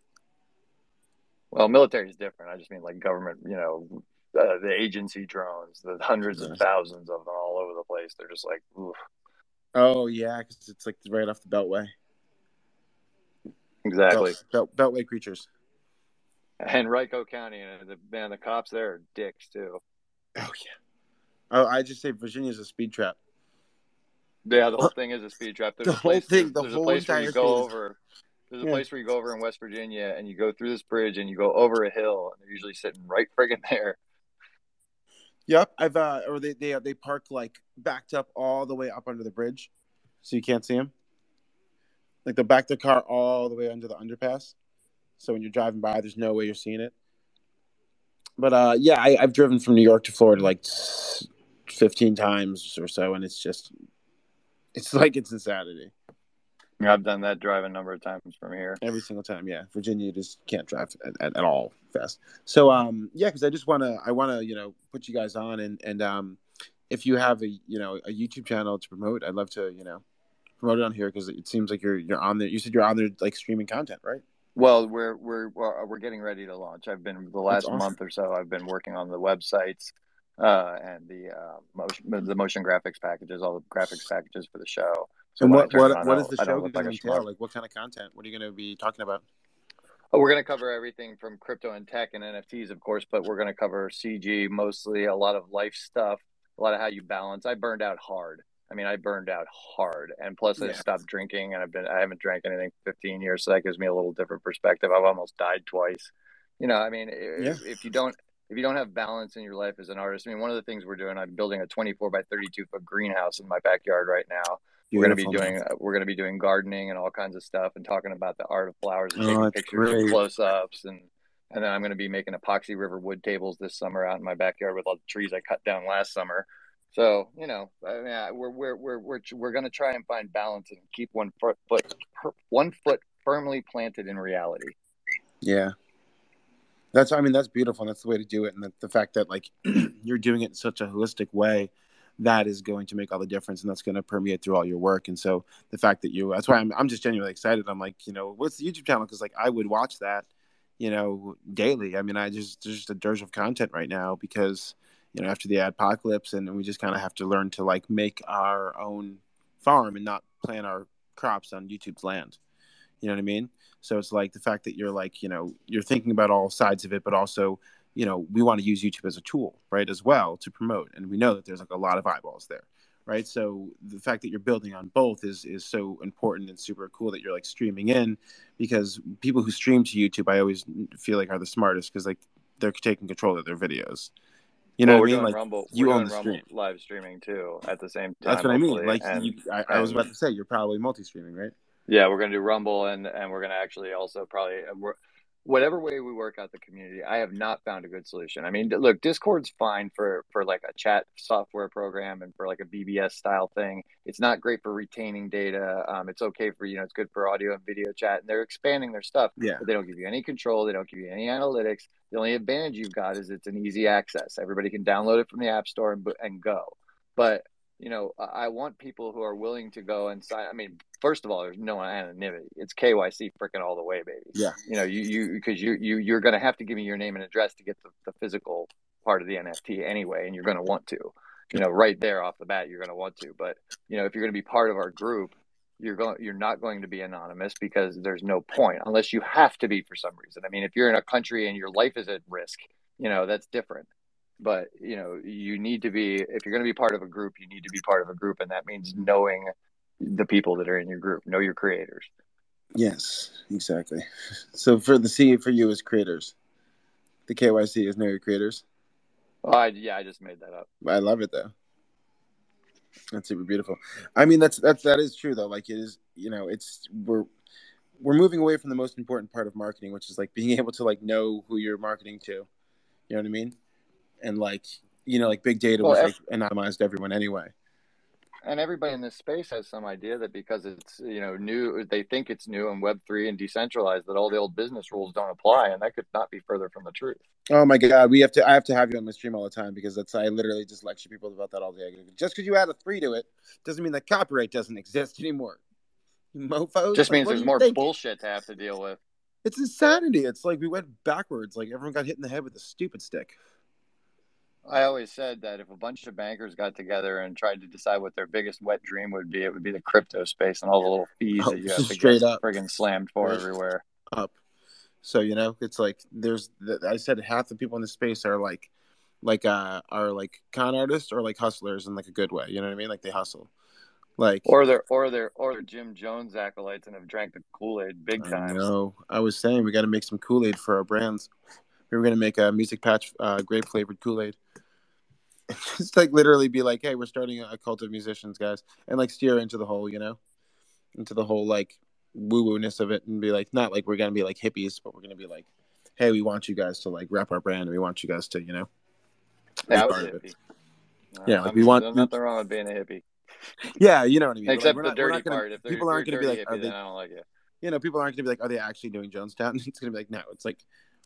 well, military is different. I just mean like government. You know, uh, the agency drones, the hundreds of thousands of them all over the place. They're just like, oof. Oh yeah, because it's like right off the Beltway. exactly. Belt, Belt, Beltway creatures. Henrico County, and the man, the cops there are dicks too. Oh yeah. Oh, I just say Virginia's a speed trap. Yeah, the whole thing is a speed trap. There's The a place, whole thing, the there's whole a place where you go is- over. There's a Yeah. place where you go over in West Virginia, and you go through this bridge, and you go over a hill, and they're usually sitting right friggin' there. Yep, I've uh, or they they they park like backed up all the way up under the bridge, so you can't see them. Like they back the car all the way under the underpass, so when you're driving by, there's no way you're seeing it. But uh, yeah, I, I've driven from New York to Florida like s- fifteen times or so, and it's just, it's like it's insanity I've done that drive a number of times from here. every single time. Yeah, Virginia just can't drive at, at, at all fast. So um, yeah, because I just wanna, I wanna, you know, put you guys on, and and um, if you have a you know a YouTube channel to promote, I'd love to you know promote it on here because it seems like you're you're on there. You said you're on there like streaming content, right? Well, we're we're we're we're getting ready to launch. I've been the last awesome. month or so. I've been working on the websites uh, and the uh, motion the motion graphics packages, all the graphics packages for the show. So and what what on, what I is the show going like to entail? Like what kind of content? What are you going to be talking about? Oh, we're going to cover everything from crypto and tech and NFTs, of course, but we're going to cover CG mostly, a lot of life stuff, a lot of how you balance. I burned out hard. I mean, I burned out hard, and plus I stopped drinking, and I've been I haven't drank anything for 15 years, so that gives me a little different perspective. I've almost died twice. You know, I mean, Yeah. if you don't if you don't have balance in your life as an artist, I mean, one of the things we're doing, I'm building a 24 by 32 foot greenhouse in my backyard right now. We're going to be doing uh, we're going to be doing gardening and all kinds of stuff, and talking about the art of flowers and Oh, taking pictures great. and close ups and and then I'm going to be making epoxy river wood tables this summer out in my backyard with all the trees I cut down last summer. So you know, I mean, we're we're we're we're we're going to try and find balance and keep one foot, foot one foot firmly planted in reality. Yeah. That's I mean that's beautiful and that's the way to do it and the, the fact that like you're doing it in such a holistic way that is going to make all the difference and that's going to permeate through all your work and so the fact that you that's why I'm I'm just genuinely excited. I'm like you know what's the YouTube channel? Because like I would watch that you know daily. I mean I just there's just a dearth of content right now because you know after the apocalypse and we just kind of have to learn to like make our own farm and not plant our crops on YouTube's land. You know what I mean so it's like the fact that you're like, you know, you're thinking about all sides of it, but also, you know, we want to use YouTube as a tool, right, as well to promote. And we know that there's like a lot of eyeballs there, right? So the fact that you're building on both is is so important and super cool that you're like streaming in because people who stream to YouTube, I always feel like are the smartest because like they're taking control of their videos. You know well, what we're I mean? doing Like Rumble. you we're own Rumble stream. live streaming too at the same time. That's what I mean. Like you, I, I was about to say, you're probably multi-streaming, right? Yeah, we're gonna do Rumble, and and we're gonna actually also probably uh, whatever way we work out the community. I have not found a good solution. I mean, look, Discord's fine for for like a chat software program and for like a BBS style thing. It's not great for retaining data. Um, it's okay for you know, it's good for audio and video chat, and they're expanding their stuff. Yeah. But they don't give you any control. They don't give you any analytics. The only advantage you've got is it's an easy access. Everybody can download it from the app store and and go. But you know, I want people who are willing to go and sign. I mean, first of all, there's no anonymity. It's KYC freaking all the way, baby. Yeah. You know, you you because you you you're going to have to give me your name and address to get the, the physical part of the NFT anyway, and you're going to want to. You know, right there off the bat, you're going to want to. But you know, if you're going to be part of our group, you're going you're not going to be anonymous because there's no point unless you have to be for some reason. I mean, if you're in a country and your life is at risk, you know, that's different but you know you need to be if you're going to be part of a group you need to be part of a group and that means knowing the people that are in your group know your creators Yes, exactly. So for the C for you as creators, the KYC is know your creators. oh, I, yeah i just made that up I love it though. That's super beautiful. I mean, that's that's that is true though. Like it is, you know, it's we're we're moving away from the most important part of marketing, which is like being able to like know who you're marketing to. You know what I mean? And like you know, like big data Well, was ev- like anonymized everyone anyway. and everybody in this space has some idea that because it's you know new they think it's new and web 3 and decentralized that all the old business rules don't apply and that could not be further from the truth Oh my god, we have to. I have to have you on my stream all the time because that's. I literally just lecture people about that all day. Just because you add a three to it doesn't mean that copyright doesn't exist anymore. Mofos. just Like, means there's more think? bullshit to have to deal with It's insanity. It's like we went backwards. Like everyone got hit in the head with a stupid stick. I always said that if a bunch of bankers got together and tried to decide what their biggest wet dream would be, it would be the crypto space and all the little fees Oh, that you have to straight get up. friggin' slammed for Right. everywhere. Up. So you know, it's like there's. I said half the people in the space are like, like uh, are like con artists or like hustlers in like a good way. You know what I mean? Like they hustle. Like Or they're or they're or they're Jim Jones acolytes and have drank the Kool Aid big time. know. I was saying we got to make some Kool Aid for our brands. We were gonna make a music patch, uh, grape flavored Kool Aid. Just like literally be like, hey, we're starting a cult of musicians, guys, and like steer into the whole, you know, into the whole like woo woo ness of it, and be like, not like we're gonna be like hippies, but we're gonna be like, hey, we want you guys to like wrap our brand, and we want you guys to, you know, be Yeah, I was part of it. Yeah, like we want- nothing wrong with being a hippie, Yeah, you know what I mean. Like, except we're the not- dirty gonna- part. If people aren't gonna be dirty like, are hippie, they then I don't like you. you know, people aren't going to be like, are they actually doing Jonestown? It's going to be like, no, it's like,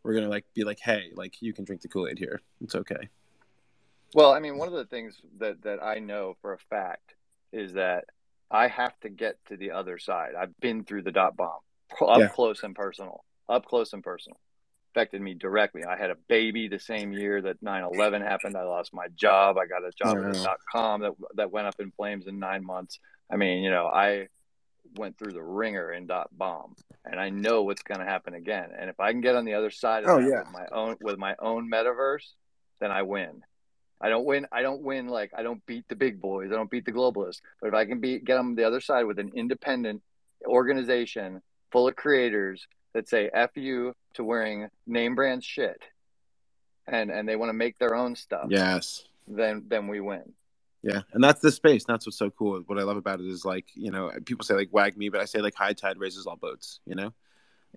we're going to like be like, hey, like you can drink the Kool Aid here. It's okay. Well, I mean, one of the things that that I know for a fact is that I have to get to the other side. I've been through the dot bomb, up Yeah. close and personal, up close and personal. Affected me directly. I had a baby the same year that 9/11 happened. I lost my job. I got a job at a dot com that that went up in flames in nine months. I mean, you know, I went through the ringer in dot bomb, and I know what's going to happen again. And if I can get on the other side of Oh, that yeah. with my own with my own metaverse, then I win. I don't win. I don't win. Like I don't beat the big boys. I don't beat the globalists. But if I can beat get them the other side with an independent organization full of creators that say "f you" to wearing name brand shit, and and they want to make their own stuff, Yes. then then we win. Yeah. And that's the space. That's what's so cool. What I love about it is like, you know, people say like WAGMI, but I say like high tide raises all boats, you know?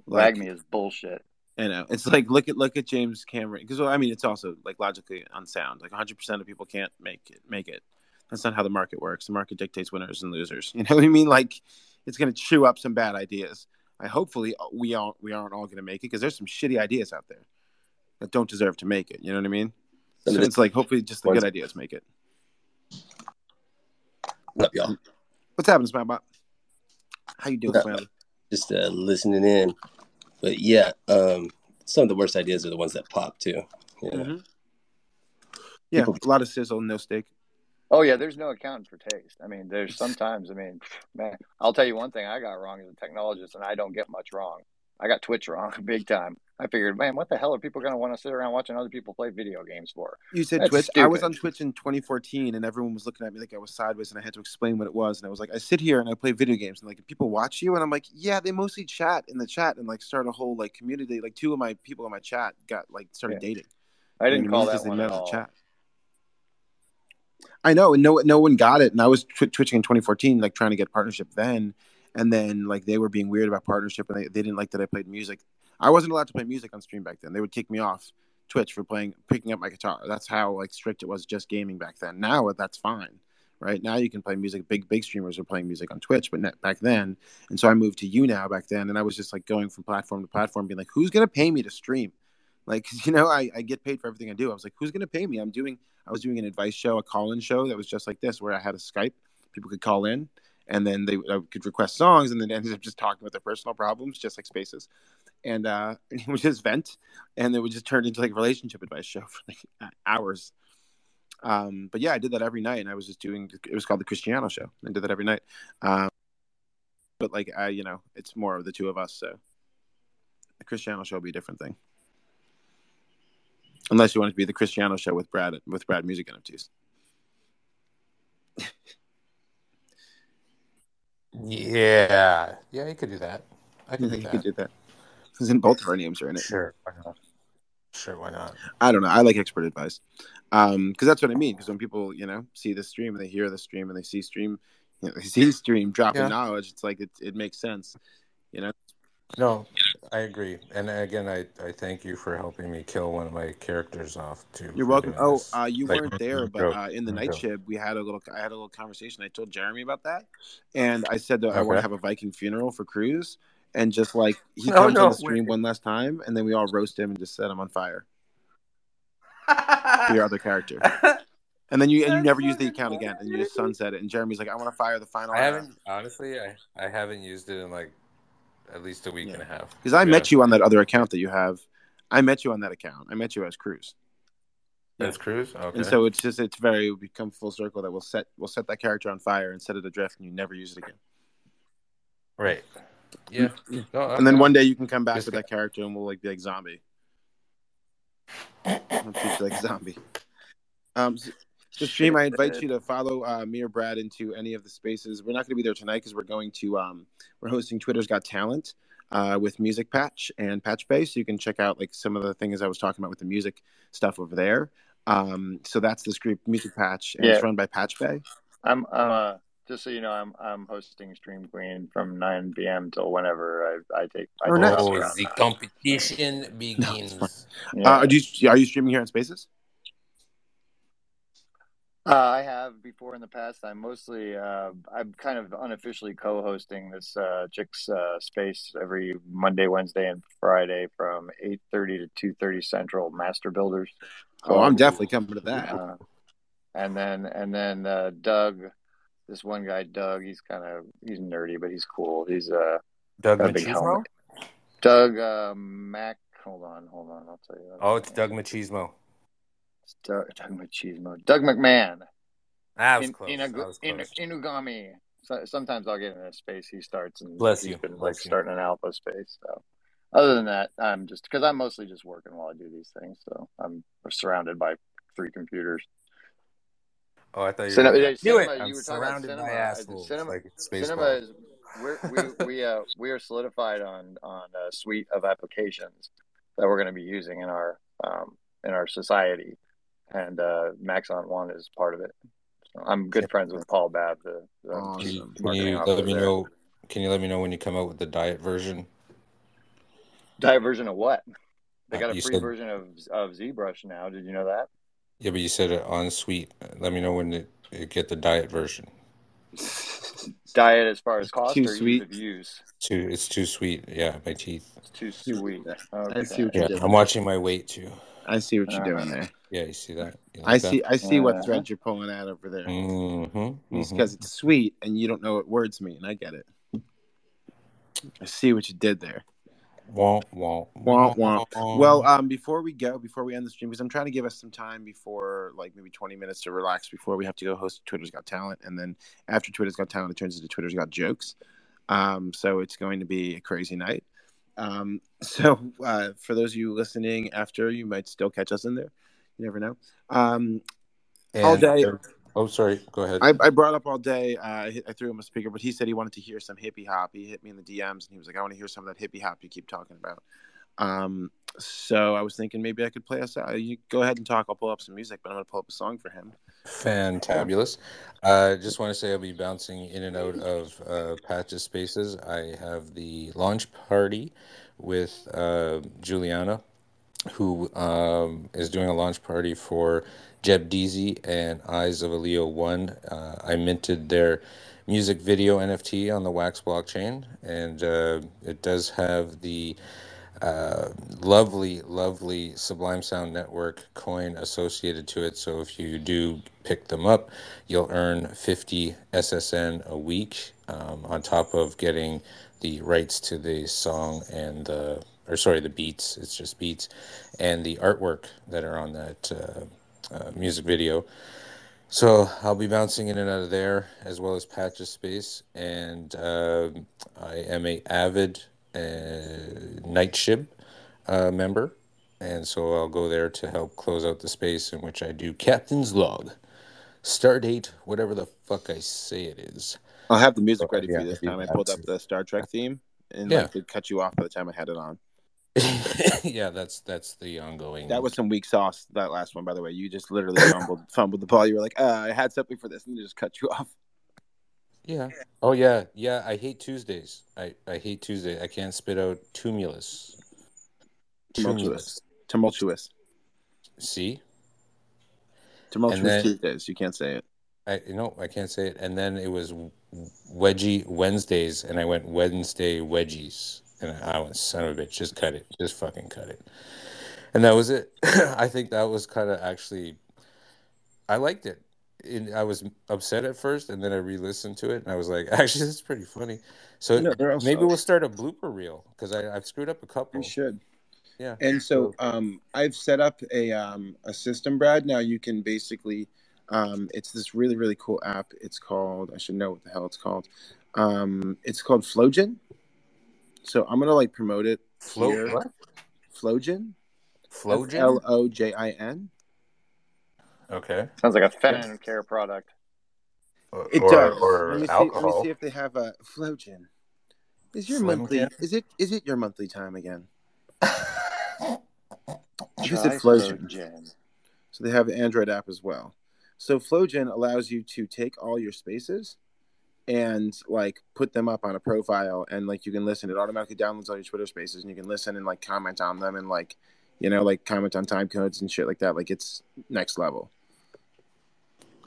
Like, WAGMI is bullshit. You know, it's like look at look at James Cameron because well, I mean it's also like logically unsound. Like 100 percent of people can't make it. Make it. That's not how the market works. The market dictates winners and losers. You know what I mean? Like it's going to chew up some bad ideas. I hopefully we all we aren't all going to make it because there's some shitty ideas out there that don't deserve to make it. You know what I mean? So it's like hopefully just the good ideas make it. What up, y'all? What's happening, Smilebot? How you doing, Smiley? Just uh, listening in. But yeah, um, some of the worst ideas are the ones that pop too. You know? Mhm. Yeah, People- a lot of sizzle, no steak. Oh yeah, there's no accounting for taste. I mean, there's sometimes. I mean, man, I'll tell you one thing I got wrong as a technologist, and I don't get much wrong. I got Twitch wrong big time. I figured, man, what the hell are people going to want to sit around watching other people play video games for? You said That's Twitch. I was on Twitch in 2014, and everyone was looking at me like I was sideways, and I had to explain what it was. And I was like, I sit here and I play video games, and like people watch you, and I'm like, yeah, they mostly chat in the chat and like start a whole like community. Like two of my people in my chat got like started Yeah. dating. I didn't You know what call that one at all. chat. I know, and no, no one got it. And I was tw- twitching in 2014, like trying to get partnership then, and then like they were being weird about partnership, and they, they didn't like that I played music. I wasn't allowed to play music on stream back then. They would kick me off Twitch for playing, picking up my guitar. That's how like strict it was just gaming back then. Now that's fine, right? Now you can play music. Big big streamers are playing music on Twitch, but back then. And so I moved to you now back then, and I was just like going from platform to platform, being like, who's gonna pay me to stream? Like you know, I, I get paid for everything I do. I was like, who's gonna pay me? I'm doing. I was doing an advice show, a call-in show that was just like this, where I had a Skype. People could call in, and then they I could request songs, and then ended up just talking about their personal problems, just like Spaces, and uh, and it would just vent, and it would just turn into like a relationship advice show for like hours. Um, but yeah, I did that every night, and I was just doing. It was called the Christiano Show. I did that every night. Um, but like I, you know, it's more of the two of us, so the Christiano Show will be a different thing. Unless you want it to be the Christiano Show with Brad with Brad Music NFTs. Yeah, yeah, you could do that. I could do you that. could do that. Because in both of our names are in it. Sure, why not? Sure, why not? I don't know. I like expert advice. Um, because that's what I mean. Because when people, you know, see the stream and they hear the stream and they see stream, you know, they see stream dropping Yeah. knowledge, it's like it, it makes sense. You know, No, I agree. And again, I, I thank you for helping me kill one of my characters off too. you're welcome. Oh, uh, you Like, weren't there, but uh, in the night ship, we had a little. I had a little conversation. I told Jeremy about that, and I said that I want to have a Viking funeral for Cruz, and just like he Oh, comes no on the stream way. one last time, and then we all roast him and just set him on fire. Your other character. And then you and you never use the account again, and you just sunset it. And Jeremy's like, "I want to fire the final." I haven't honestly. I, I haven't used it in like at least a week and a half. because I to be met you on that other account that you have. I met you on that account. I met you as Cruz, That's Cruz. Okay. and so it's just it's very we come full circle that we'll set we'll set that character on fire and set it adrift, and you never use it again. right. Yeah. No, I'm and then down. one day you can come back with that character, and we'll like be like zombie. We'll treat like zombie. Um, so, so stream, I invite you to follow uh, me or Brad into any of the spaces. We're not going to be there tonight because we're going to um, we're hosting Twitter's Got Talent uh, with Music Patch and Patch Bay, so you can check out like some of the things I was talking about with the music stuff over there. Um, so that's this group, Music Patch, and it's run by Patch Bay. I'm, I'm uh, just so you know, I'm I'm hosting Stream Queen from 9 p.m. till whenever I, I take. I Oh, take nice. Oh, the that. competition begins. Yeah. Uh, are you are you streaming here in Spaces? Uh, I have before in the past. I'm mostly, uh, I'm kind of unofficially co-hosting this uh, Chicks uh, space every Monday, Wednesday, and Friday from 8:30 to 2:30 Central. Master Builders. Oh, I'm definitely coming to that. Uh, and then and then uh, Doug, this one guy, Doug. He's kind of he's nerdy, but he's cool. He's uh, Doug a big helmet. Doug uh, Mac. Hold on, hold on. I'll tell you. Oh, it's Doug Machismo. It's Doug, Doug Machismo. Doug McMahon. Ah, I was In, close. Inagu- I was In, close. Inugami. So, sometimes I'll get in a space he starts and Bless he's you, been like bless you. starting an alpha space. So other than that, I'm just because I'm mostly just working while I do these things. So I'm surrounded by three computers. Oh, I thought you were. Cinema, gonna- yeah, cinema, it. you I'm were talking about surrounded by cinema. Uh, assholes. cinema- like Cinema is we're, we we uh we are solidified on on a suite of applications that we're going to be using in our um in our society, and uh Maxon One is part of it. So I'm good friends with Paul Babb, the, the Awesome. Can Can you let me there. know? Can you let me know when you come out with the diet version? Diet version of what? They Uh, got a free said version of of ZBrush now. Did you know that? Yeah, but you said it on sweet. Let me know when to to get the diet version. Diet as far as cost too or ease sweet. of use? Too, it's too sweet. Yeah, my teeth. It's too Too- sweet. I see Okay. what you're Yeah, doing. I'm watching my weight too. I see what you're doing there. Yeah, you see that? You I like that? see. I see what thread you're pulling out over there. Mm-hmm. It's because it's sweet and you don't know what words mean. I get it. I see what you did there. Wah, wah, Wah, wah. wah. Well, um, before we go, before we end the stream, because I'm trying to give us some time before, like maybe 20 minutes to relax before we have to go host Twitter's Got Talent, and then after Twitter's Got Talent, it turns into Twitter's Got Jokes. Um, so it's going to be a crazy night. Um, so uh, for those of you listening after, you might still catch us in there. You never know. Um, all day, Oh, sorry. Go ahead. I, I brought up all day. Uh, I, I threw him a speaker, but he said he wanted to hear some hippie hop. He hit me in the DMs and he was like, "I want to hear some of that hippie hop you keep talking about." Um, so I was thinking maybe I could play us out. You go ahead and talk. I'll pull up some music, but I'm going to pull up a song for him. Fantabulous. I just want to say I'll be bouncing in and out of uh, Patches Spaces. I have the launch party with uh, Juliana, who um, is doing a launch party for Jeb Deasy and Eyes of a Leo 1. Uh, I minted their music video NFT on the Wax blockchain, and uh, it does have the uh, lovely, lovely Sublime Sound Network coin associated to it. So if you do pick them up, you'll earn 50 SSN a week um, on top of getting the rights to the song and the, or sorry, the beats. It's just beats and the artwork that are on that uh, uh, music video. So I'll be bouncing in and out of there as well as Patches Space, and um I am a avid uh, Night Shib uh, member, and so I'll go there to help close out the space in which I do Captain's Log, Stardate, whatever the fuck I say it is. I'll have the music So, ready for yeah, you this time. I pulled up the Star Trek theme and Yeah. like it cut you off by the time I had it on. Yeah, that's that's the ongoing. That was some weak sauce. That last one, by the way, you just literally fumbled fumbled the ball. You were like, uh, "I had something for this," and they just cut you off. Yeah. Oh yeah, yeah. I hate Tuesdays. I I hate Tuesday. I can't spit out tumulus. Tumultuous, tumultuous, See, tumultuous then- Tuesdays. You can't say it. I no, I can't say it. And then it was wedgie Wednesdays, and I went Wednesday wedgies, and I went son of a bitch, just cut it, just fucking cut it, and that was it. I think that was kind of actually, I liked it. And I was upset at first, and then I re-listened to it, and I was like, actually, this is pretty funny. So No, maybe we'll start a blooper reel because I I've screwed up a couple. You should. Yeah. And so um, I've set up a um, a system, Brad. Now you can basically, um, it's this really really cool app. It's called I should know what the hell it's called. Um, it's called Flowgen. So I'm gonna like promote it Flow here. what? Flowgen. Flowgen? L O J I N. Okay. Sounds like a feminine care product. It or, does. Or let me see. alcohol. Let me see if they have a Flowgen. Is your Slim monthly? Jim? Is it? Is it your monthly time again? Is Try it Flowgen? Flowgen. So they have the Android app as well. So Flowgen allows you to take all your spaces and like put them up on a profile and like you can listen. It automatically downloads all your Twitter spaces and you can listen and like comment on them and like you know like comment on time codes and shit like that. Like it's next level.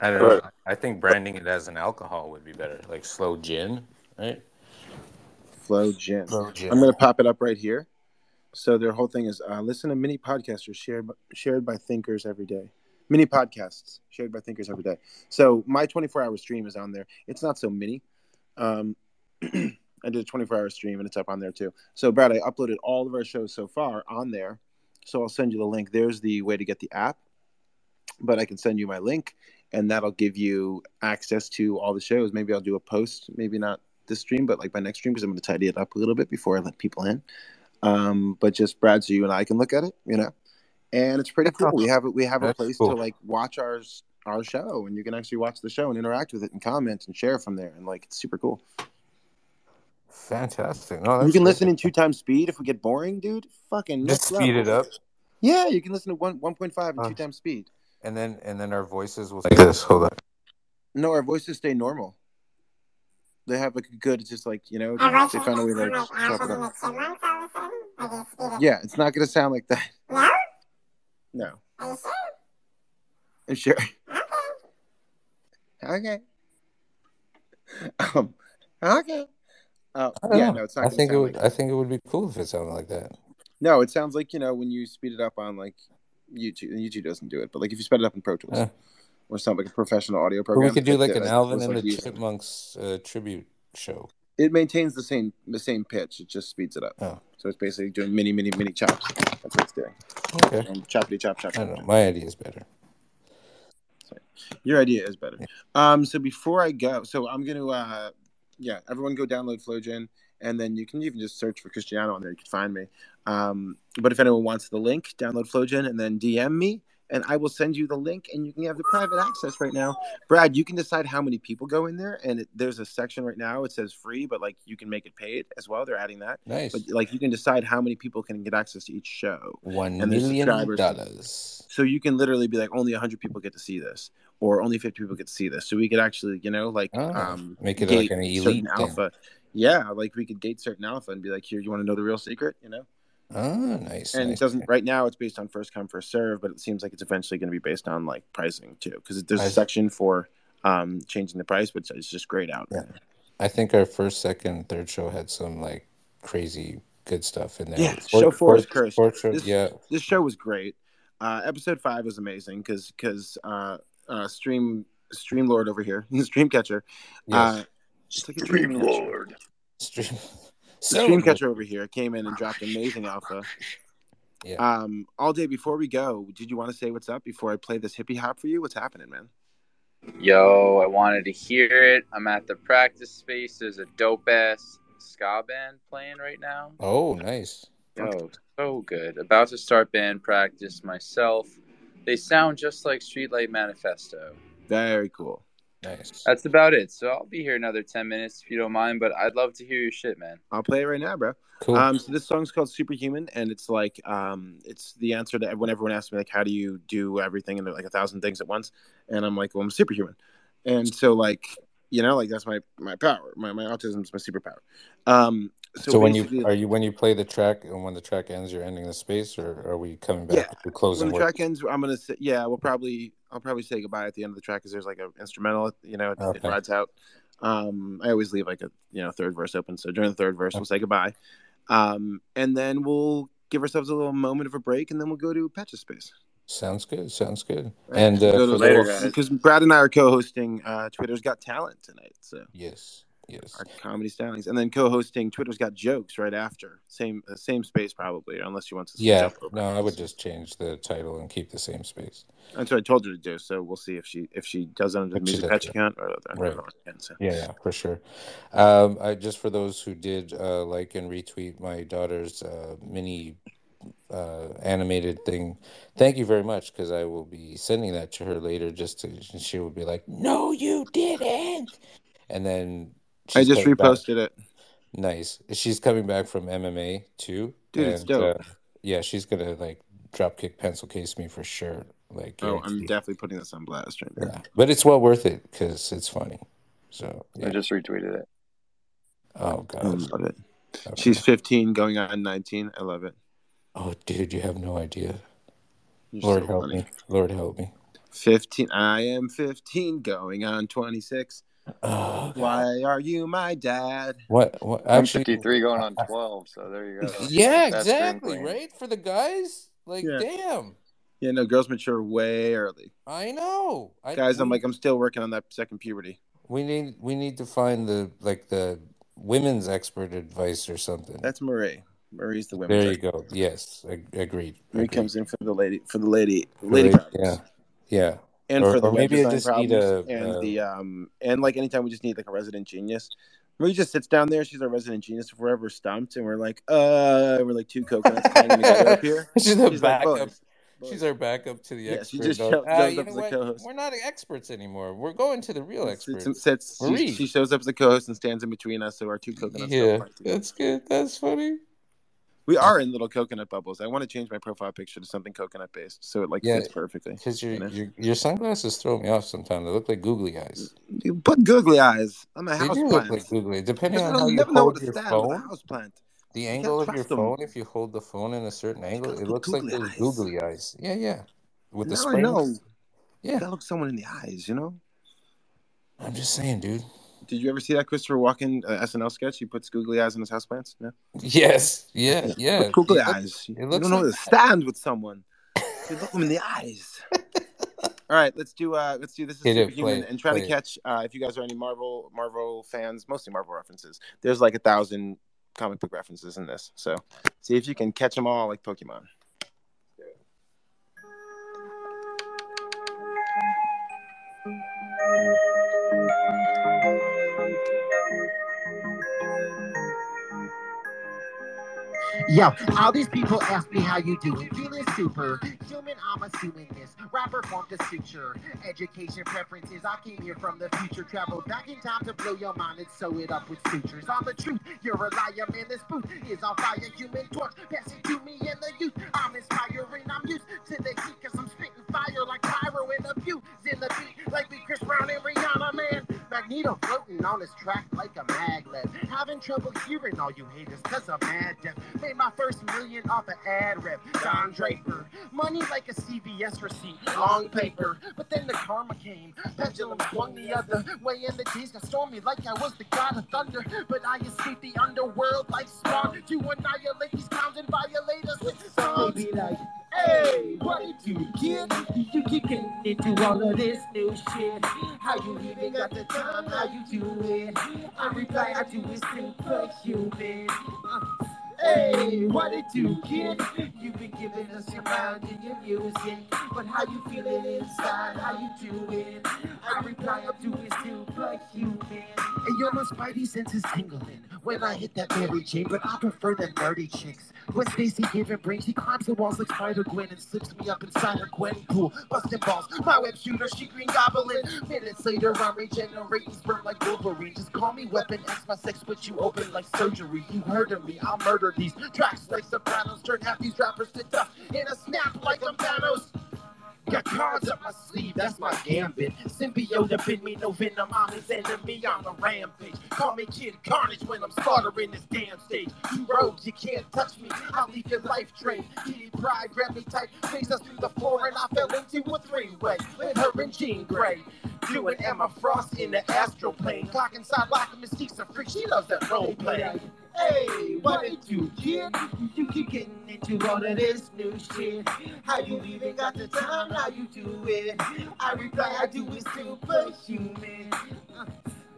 I don't know. I think branding it as an alcohol would be better, like slow gin, right? Flowgen. Flowgen. I'm gonna pop it up right here. So their whole thing is uh, listen to mini podcasters shared shared by thinkers every day. Mini podcasts shared by thinkers every day. So my 24 hour stream is on there. It's not so mini. Um, I did a 24 hour stream and it's up on there too. So Brad, I uploaded all of our shows so far on there. So I'll send you the link. There's the way to get the app, but I can send you my link, and that'll give you access to all the shows. Maybe I'll do a post. Maybe not this stream, but like my next stream because I'm going to tidy it up a little bit before I let people in. Um, but just Brad, so you and I can look at it, you know, and it's pretty cool. We have. We have a place cool. to like watch our our show, and you can actually watch the show and interact with it and comment and share from there, and like it's super cool. Fantastic. No, you can great. listen in two times speed if we get boring, dude. Fucking Just speed level. it up, Yeah, you can listen to one one point five and Uh. two times speed. and then and then our voices will like this. Hold on. No, our voices stay normal. They have like a good, it's just like you know, they found a way to like, like it up. the Chipmunks all of a sudden. Yeah, it's not gonna sound like that. No? No. Are you sure? I'm sure. Okay. Okay. Um. Okay. Uh, I yeah. know. No, it's not I think it would. like. I think it would be cool if it sounded like that. No, it sounds like you know when you speed it up on like YouTube. and YouTube doesn't do it, but like if you sped it up in Pro Tools Yeah. or something like a professional audio But we program, could do that- like that- an Alvin and like, the Chipmunks uh, tribute show. It maintains the same the same pitch. It just speeds it up. Oh. So it's basically doing mini, mini, mini chops. That's what it's doing. Okay. And choppity chop, chop, I don't know. My idea is better. Your idea is better. Um, so before I go, so I'm gonna, uh, yeah, everyone go download Flowgen, and then you can even just search for Christiano on there. You can find me. Um, but if anyone wants the link, download Flowgen and then DM me, and I will send you the link, and you can have the private access right now. Brad, you can decide how many people go in there, and it, there's a section right now. It says free, but like you can make it paid as well. They're adding that. Nice. But like you can decide how many people can get access to each show. One and million dollars. So you can literally be like, only 100 people get to see this, or only 50 people get to see this. So we could actually, you know, like Oh, um, make it like an elite alpha. Yeah, like we could date certain alpha and be like, here, you want to know the real secret, you know? Oh, nice. And nice. it doesn't right now. It's based on first come first serve, but it seems like it's eventually going to be based on like pricing too, because there's a I- section for um changing the price, but it's just grayed out. Yeah. I think our first, second, third show had some like crazy good stuff in there. Yeah, Fourth- show four is cursed. fourth show- This, yeah, this show was great. Uh, episode five was amazing because because uh, uh, stream stream lord over here, stream catcher. Uh, yes. it's like a dream catcher. Lord. Stream. The So- stream catcher over here came in and dropped amazing alpha. Yeah. Um, all day before we go, did you want to say what's up before I play this hippie hop for you? What's happening, man? Yo, I wanted to hear it. I'm at the practice space. There's a dope ass ska band playing right now. Oh, nice. Yo, so good. About to start band practice myself. They sound just like Streetlight Manifesto. Very cool. Nice. That's about it. So I'll be here another 10 minutes if you don't mind, but I'd love to hear your shit, man. I'll play it right now, bro. Cool. Um, so this song's called Superhuman, and it's like um, it's the answer to when everyone asks me like, how do you do everything and like a thousand things at once? And I'm like, well, I'm superhuman, and so like you know, like that's my my power. My my autism is my superpower. Um, so, so when you are you when you play the track and when the track ends, you're ending the space, or are we coming back Yeah. to when the work? track ends, I'm gonna say, yeah, we'll probably I'll probably say goodbye at the end of the track because there's like an instrumental, you know, it, it rides out. Um, I always leave like a you know third verse open, so during the third verse we'll say goodbye, um, and then we'll give ourselves a little moment of a break, and then we'll go to Patches Space. Sounds good. Sounds good. Right. And uh, Go later, because Brad and I are co-hosting uh, Twitter's Got Talent tonight, so yes, yes. our comedy stylings, and then co-hosting Twitter's Got Jokes right after, same uh, same space probably, unless you want to. switch Yeah, no, I would just change the title and keep the same space. That's what I told her to do. So we'll see if she if she does it under the music patch account or the Right. other account. So. Yeah, yeah, for sure. Um, I just for those who did uh, like and retweet my daughter's uh, mini uh, animated thing, thank you very much because I will be sending that to her later. Just to she will be like, "No, you didn't," and then I just coming back- reposted it. Nice. She's coming back from MMA too. Dude, it's dope. Uh, yeah, she's gonna like drop kick pencil case me for sure. Like, Oh, I'm definitely putting this on blast right now. yeah, but it's well worth it because it's funny. So I just retweeted it. Oh god, I love it. Okay. She's 15, going on 19. I love it. Oh, dude, you have no idea. You're Lord so help funny. me. Lord help me. 15. I am 15, going on 26. Oh, Why are you my dad? What? What? I'm 53 going on 12, so there you go. yeah, That's dream exactly. Right for the guys. Like, Yeah. damn. Yeah, no, girls mature way early. I know. I, Guys, I'm we- like, I'm still working on that second puberty. we need we need to find the like the women's expert advice or something. That's Marie. Marie's the women's. there you expert. go. Yes, ag- agreed. Marie agreed. comes in for the lady, for the lady, lady Right. Yeah, yeah. And Or- for the or maybe I design just need problems a- and uh, the um and like anytime we just need like a resident genius. Marie just sits down there. She's our resident genius. If we're ever stumped and we're like, uh, we're like two coconuts together up here. She's She's like, backup. boys. She's our backup to the Yeah, expert. she just of, jump- "Ah, up as a co-host." We're not experts anymore. We're going to the real experts. and sits. She, Marie. she shows up as a co-host and stands in between us, so our two coconuts. Yeah, that's good. That's funny. We are in little coconut bubbles. I want to change my profile picture to something coconut based, so it like Yeah, fits perfectly. Because your, You know? your your sunglasses throw me off sometimes. They look like googly eyes. You put googly eyes. I'm a They house do plant. look like googly. Depending on how you never know what hold your stand with a phone. house plant. The angle of your them. phone, if you hold the phone in a certain angle, it looks like googly those eyes. googly eyes. Yeah, yeah. With the Now I know. Yeah. that looks someone in the eyes, you know? I'm just saying, dude. Did you ever see that Christopher Walken uh, SNL sketch? He puts googly eyes on his houseplants? No? Yes. Yeah, Yeah. yeah. Put googly It eyes. You don't know like how to stand with someone. You look them in the eyes. All right, let's do uh let's do this is superhuman and try play to catch uh if you guys are any Marvel Marvel fans, mostly Marvel references. There's like a thousand comic book references in this. So see if you can catch them all like Pokemon. Yo, all these people ask me how you doing. Feeling super human, I'm assuming this. Rapper formed a suture. Education preferences. I came here from the future. Traveled back in time to blow your mind and sew it up with sutures. On the truth, you're a liar, man. This booth is on fire. Human torch, pass it to me and the youth. I'm inspiring. I'm used to the heat because I'm spitting fire like pyro and abuse in the beat. Like we Chris Brown and Rihanna, man. Magneto floating on his track like a maglev. Having trouble hearing all you haters because I'm mad deaf. Made my first million off an ad rep. Don Draper. Money like a CVS receipt. Long paper. But then the karma came. Pendulum swung the other way and the days got stormy like I was the god of thunder. But I escaped the underworld like spawn to annihilate these clowns and violators with songs. Like, Hey, what did you get? You keep into all of this new shit. How you even got the time? How you do it? I reply, I do it superhuman. Uh, Hey, what did you get? You've been giving us your mind and your music, but how you feeling inside? How you do it? I reply, I do it superhuman. And you're my spidey senses tingling when I hit that Mary Jane, but I prefer them nerdy chicks. When Stacy given brain, she climbs the walls like Spider Gwen and slips me up inside her Gwen pool. Busting balls, my web shooter, she green goblin. Minutes later, I'm regenerating sperm like Wolverine. Just call me Weapon X, my sex split you open like surgery. You heard of me, I'll murder these tracks like Sopranos. Turn half these rappers to dust in a snap like I'm Thanos. Got cards up my sleeve, that's my gambit. Symbiote up in me, no venom, I'm his enemy on a rampage. Call me Kid Carnage when I'm slaughtering this damn stage. You rogues, you can't touch me, I'll leave your life drained. Kitty Pryde grabbed me tight, chased us through the floor, and I fell into a three-way with her and Jean Grey. Doing Emma Frost in the astral plane. Clock inside a mystique's a freak, she loves that role play. Hey, what did you get? You keep getting into all of this new shit. How you even got the time? How you do it? I reply, I do it superhuman.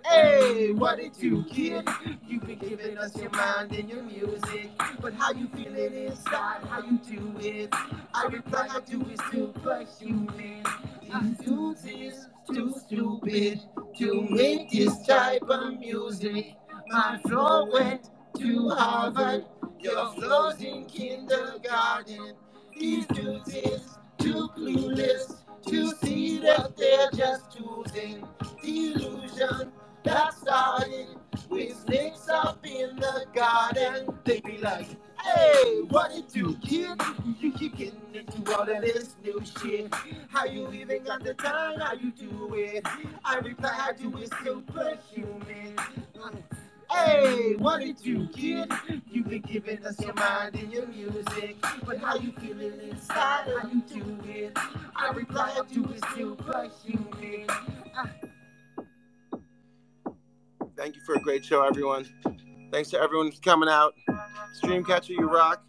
Hey, what did you get? You've been giving us your mind and your music, but how you feeling inside? How you do it? I reply, I do it superhuman. These dudes is too stupid to make this type of music. My flow went to Harvard, your in kindergarten. These dudes is too clueless to see that they're just tools in delusion. That started with snakes up in the garden. They be like, hey, what did you get? You getting into all of this new shit. How you even got the time? How you do it? I reply, I do it superhuman. Hey, what did you get? You've been giving us your mind and your music, but how you feeling inside? How you do it? I reply, I do it superhuman. Uh, Thank you for a great show, everyone. Thanks to everyone for coming out. Streamcatcher, you rock.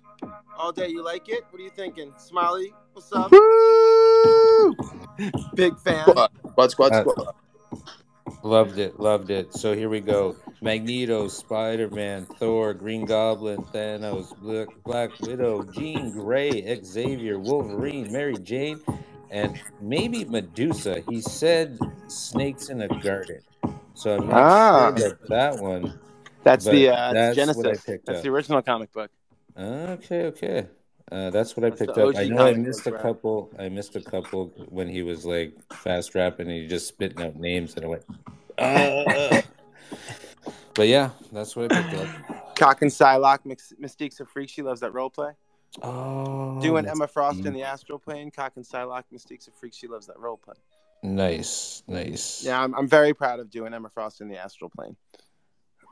All day, you like it? What are you thinking? Smiley, what's up? Woo! Big fan. Squad, squad, squad, Uh, squad. Loved it, loved it. So here we go. Magneto, Spider Man, Thor, Green Goblin, Thanos, Black, Black Widow, Jean Grey, Xavier, Wolverine, Mary Jane, and maybe Medusa. He said snakes in a garden. So I'm not Ah. sure about that one. That's the uh, that's Genesis. what I picked That's up. the original comic book. Okay, okay. Uh, that's what I That's picked up. I know I missed a bro. couple. I missed a couple when he was like fast rapping and he just spitting out names, and I went, uh. but yeah, that's what I picked up. Cock and Psylocke, Mys- Mystique's a freak. She loves that role play. Oh, Doing Emma Frost in the astral plane. Cock and Psylocke, Mystique's a freak. She loves that role play. Nice, nice. Yeah, I'm, I'm very proud of doing Emma Frost in the astral plane.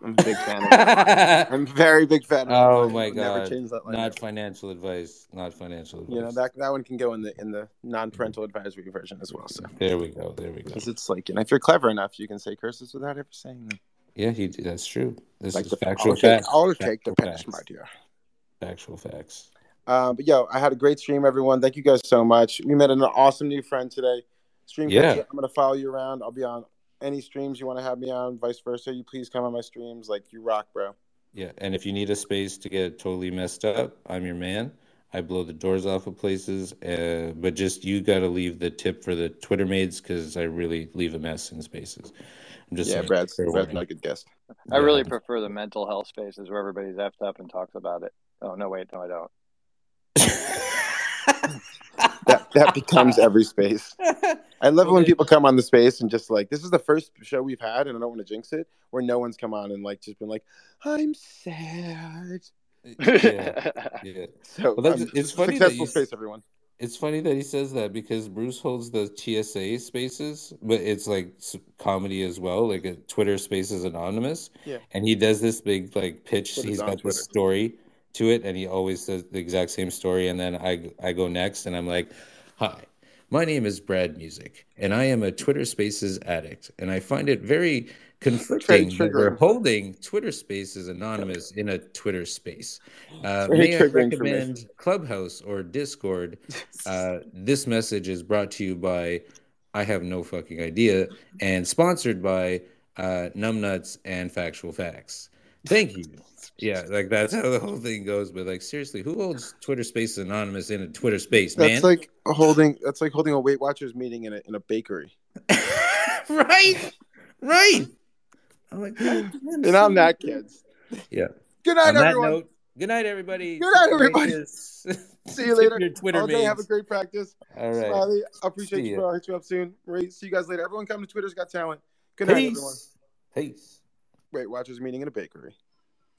I'm a big fan of that. I'm a very big fan Oh my I'll Never change that line. Not financial advice. Not financial advice. You know that that one can go in the in the non-parental advisory version as well. So There we go. There we go. because it's like, you know, if you're clever enough, you can say curses without ever saying them. Yeah, he. That's true. This Like is the factual I'll take, facts. I'll take the Factual punish, my facts. dear. Factual facts. Um, but yo, I had a great stream, everyone. Thank you guys so much. We met an awesome new friend today. Stream Yeah. I'm gonna follow you around. I'll be on any streams you want to have me on, vice versa. You please come on my streams. Like you rock, bro. Yeah, and if you need a space to get totally messed up, I'm your man. I blow the doors off of places, uh, but just you got to leave the tip for the Twitter maids because I really leave a mess in spaces. I'm just yeah, Brad's, Brad's not a good guest. I Yeah. really prefer the mental health spaces where everybody's effed up and talks about it. Oh no, wait, no, I don't. That becomes every space. I love it when people come on the space and just like this is the first show we've had, and I don't want to jinx it, where no one's come on and like just been like, I'm sad. yeah, yeah. So Well, that's, um, it's funny that successful you, space, everyone. It's funny that he says that because Bruce holds the TSA spaces, but it's like comedy as well, like a Twitter Spaces Anonymous. Yeah. And he does this big like pitch. He's got this story to it, and he always says the exact same story. And then I I go next, and I'm like, "Hi, my name is Brad Music, and I am a Twitter Spaces addict, and I find it very conflicting that we're holding Twitter Spaces Anonymous in a Twitter space. Uh, may I triggering recommend Clubhouse or Discord? Uh, this message is brought to you by I have no fucking idea and sponsored by uh, Numbnuts and Factual Facts. Thank you. Yeah, like that's how the whole thing goes. But like, seriously, who holds Twitter Spaces Anonymous in a Twitter space, man? That's like holding. That's like holding a Weight Watchers meeting in a in a bakery. right, right. I'm like, God And I'm that kids. Yeah. Good night, everyone. note, good night, everybody. Good night, everybody. See you later. Your Twitter All day. Have a great practice. All right. Smiley, I appreciate See you, bro. I'll hit you up soon. Ray, see you guys later. Everyone come to Twitter's Got Talent. Good night, everyone. Peace. Peace. Weight Watchers meeting in a bakery.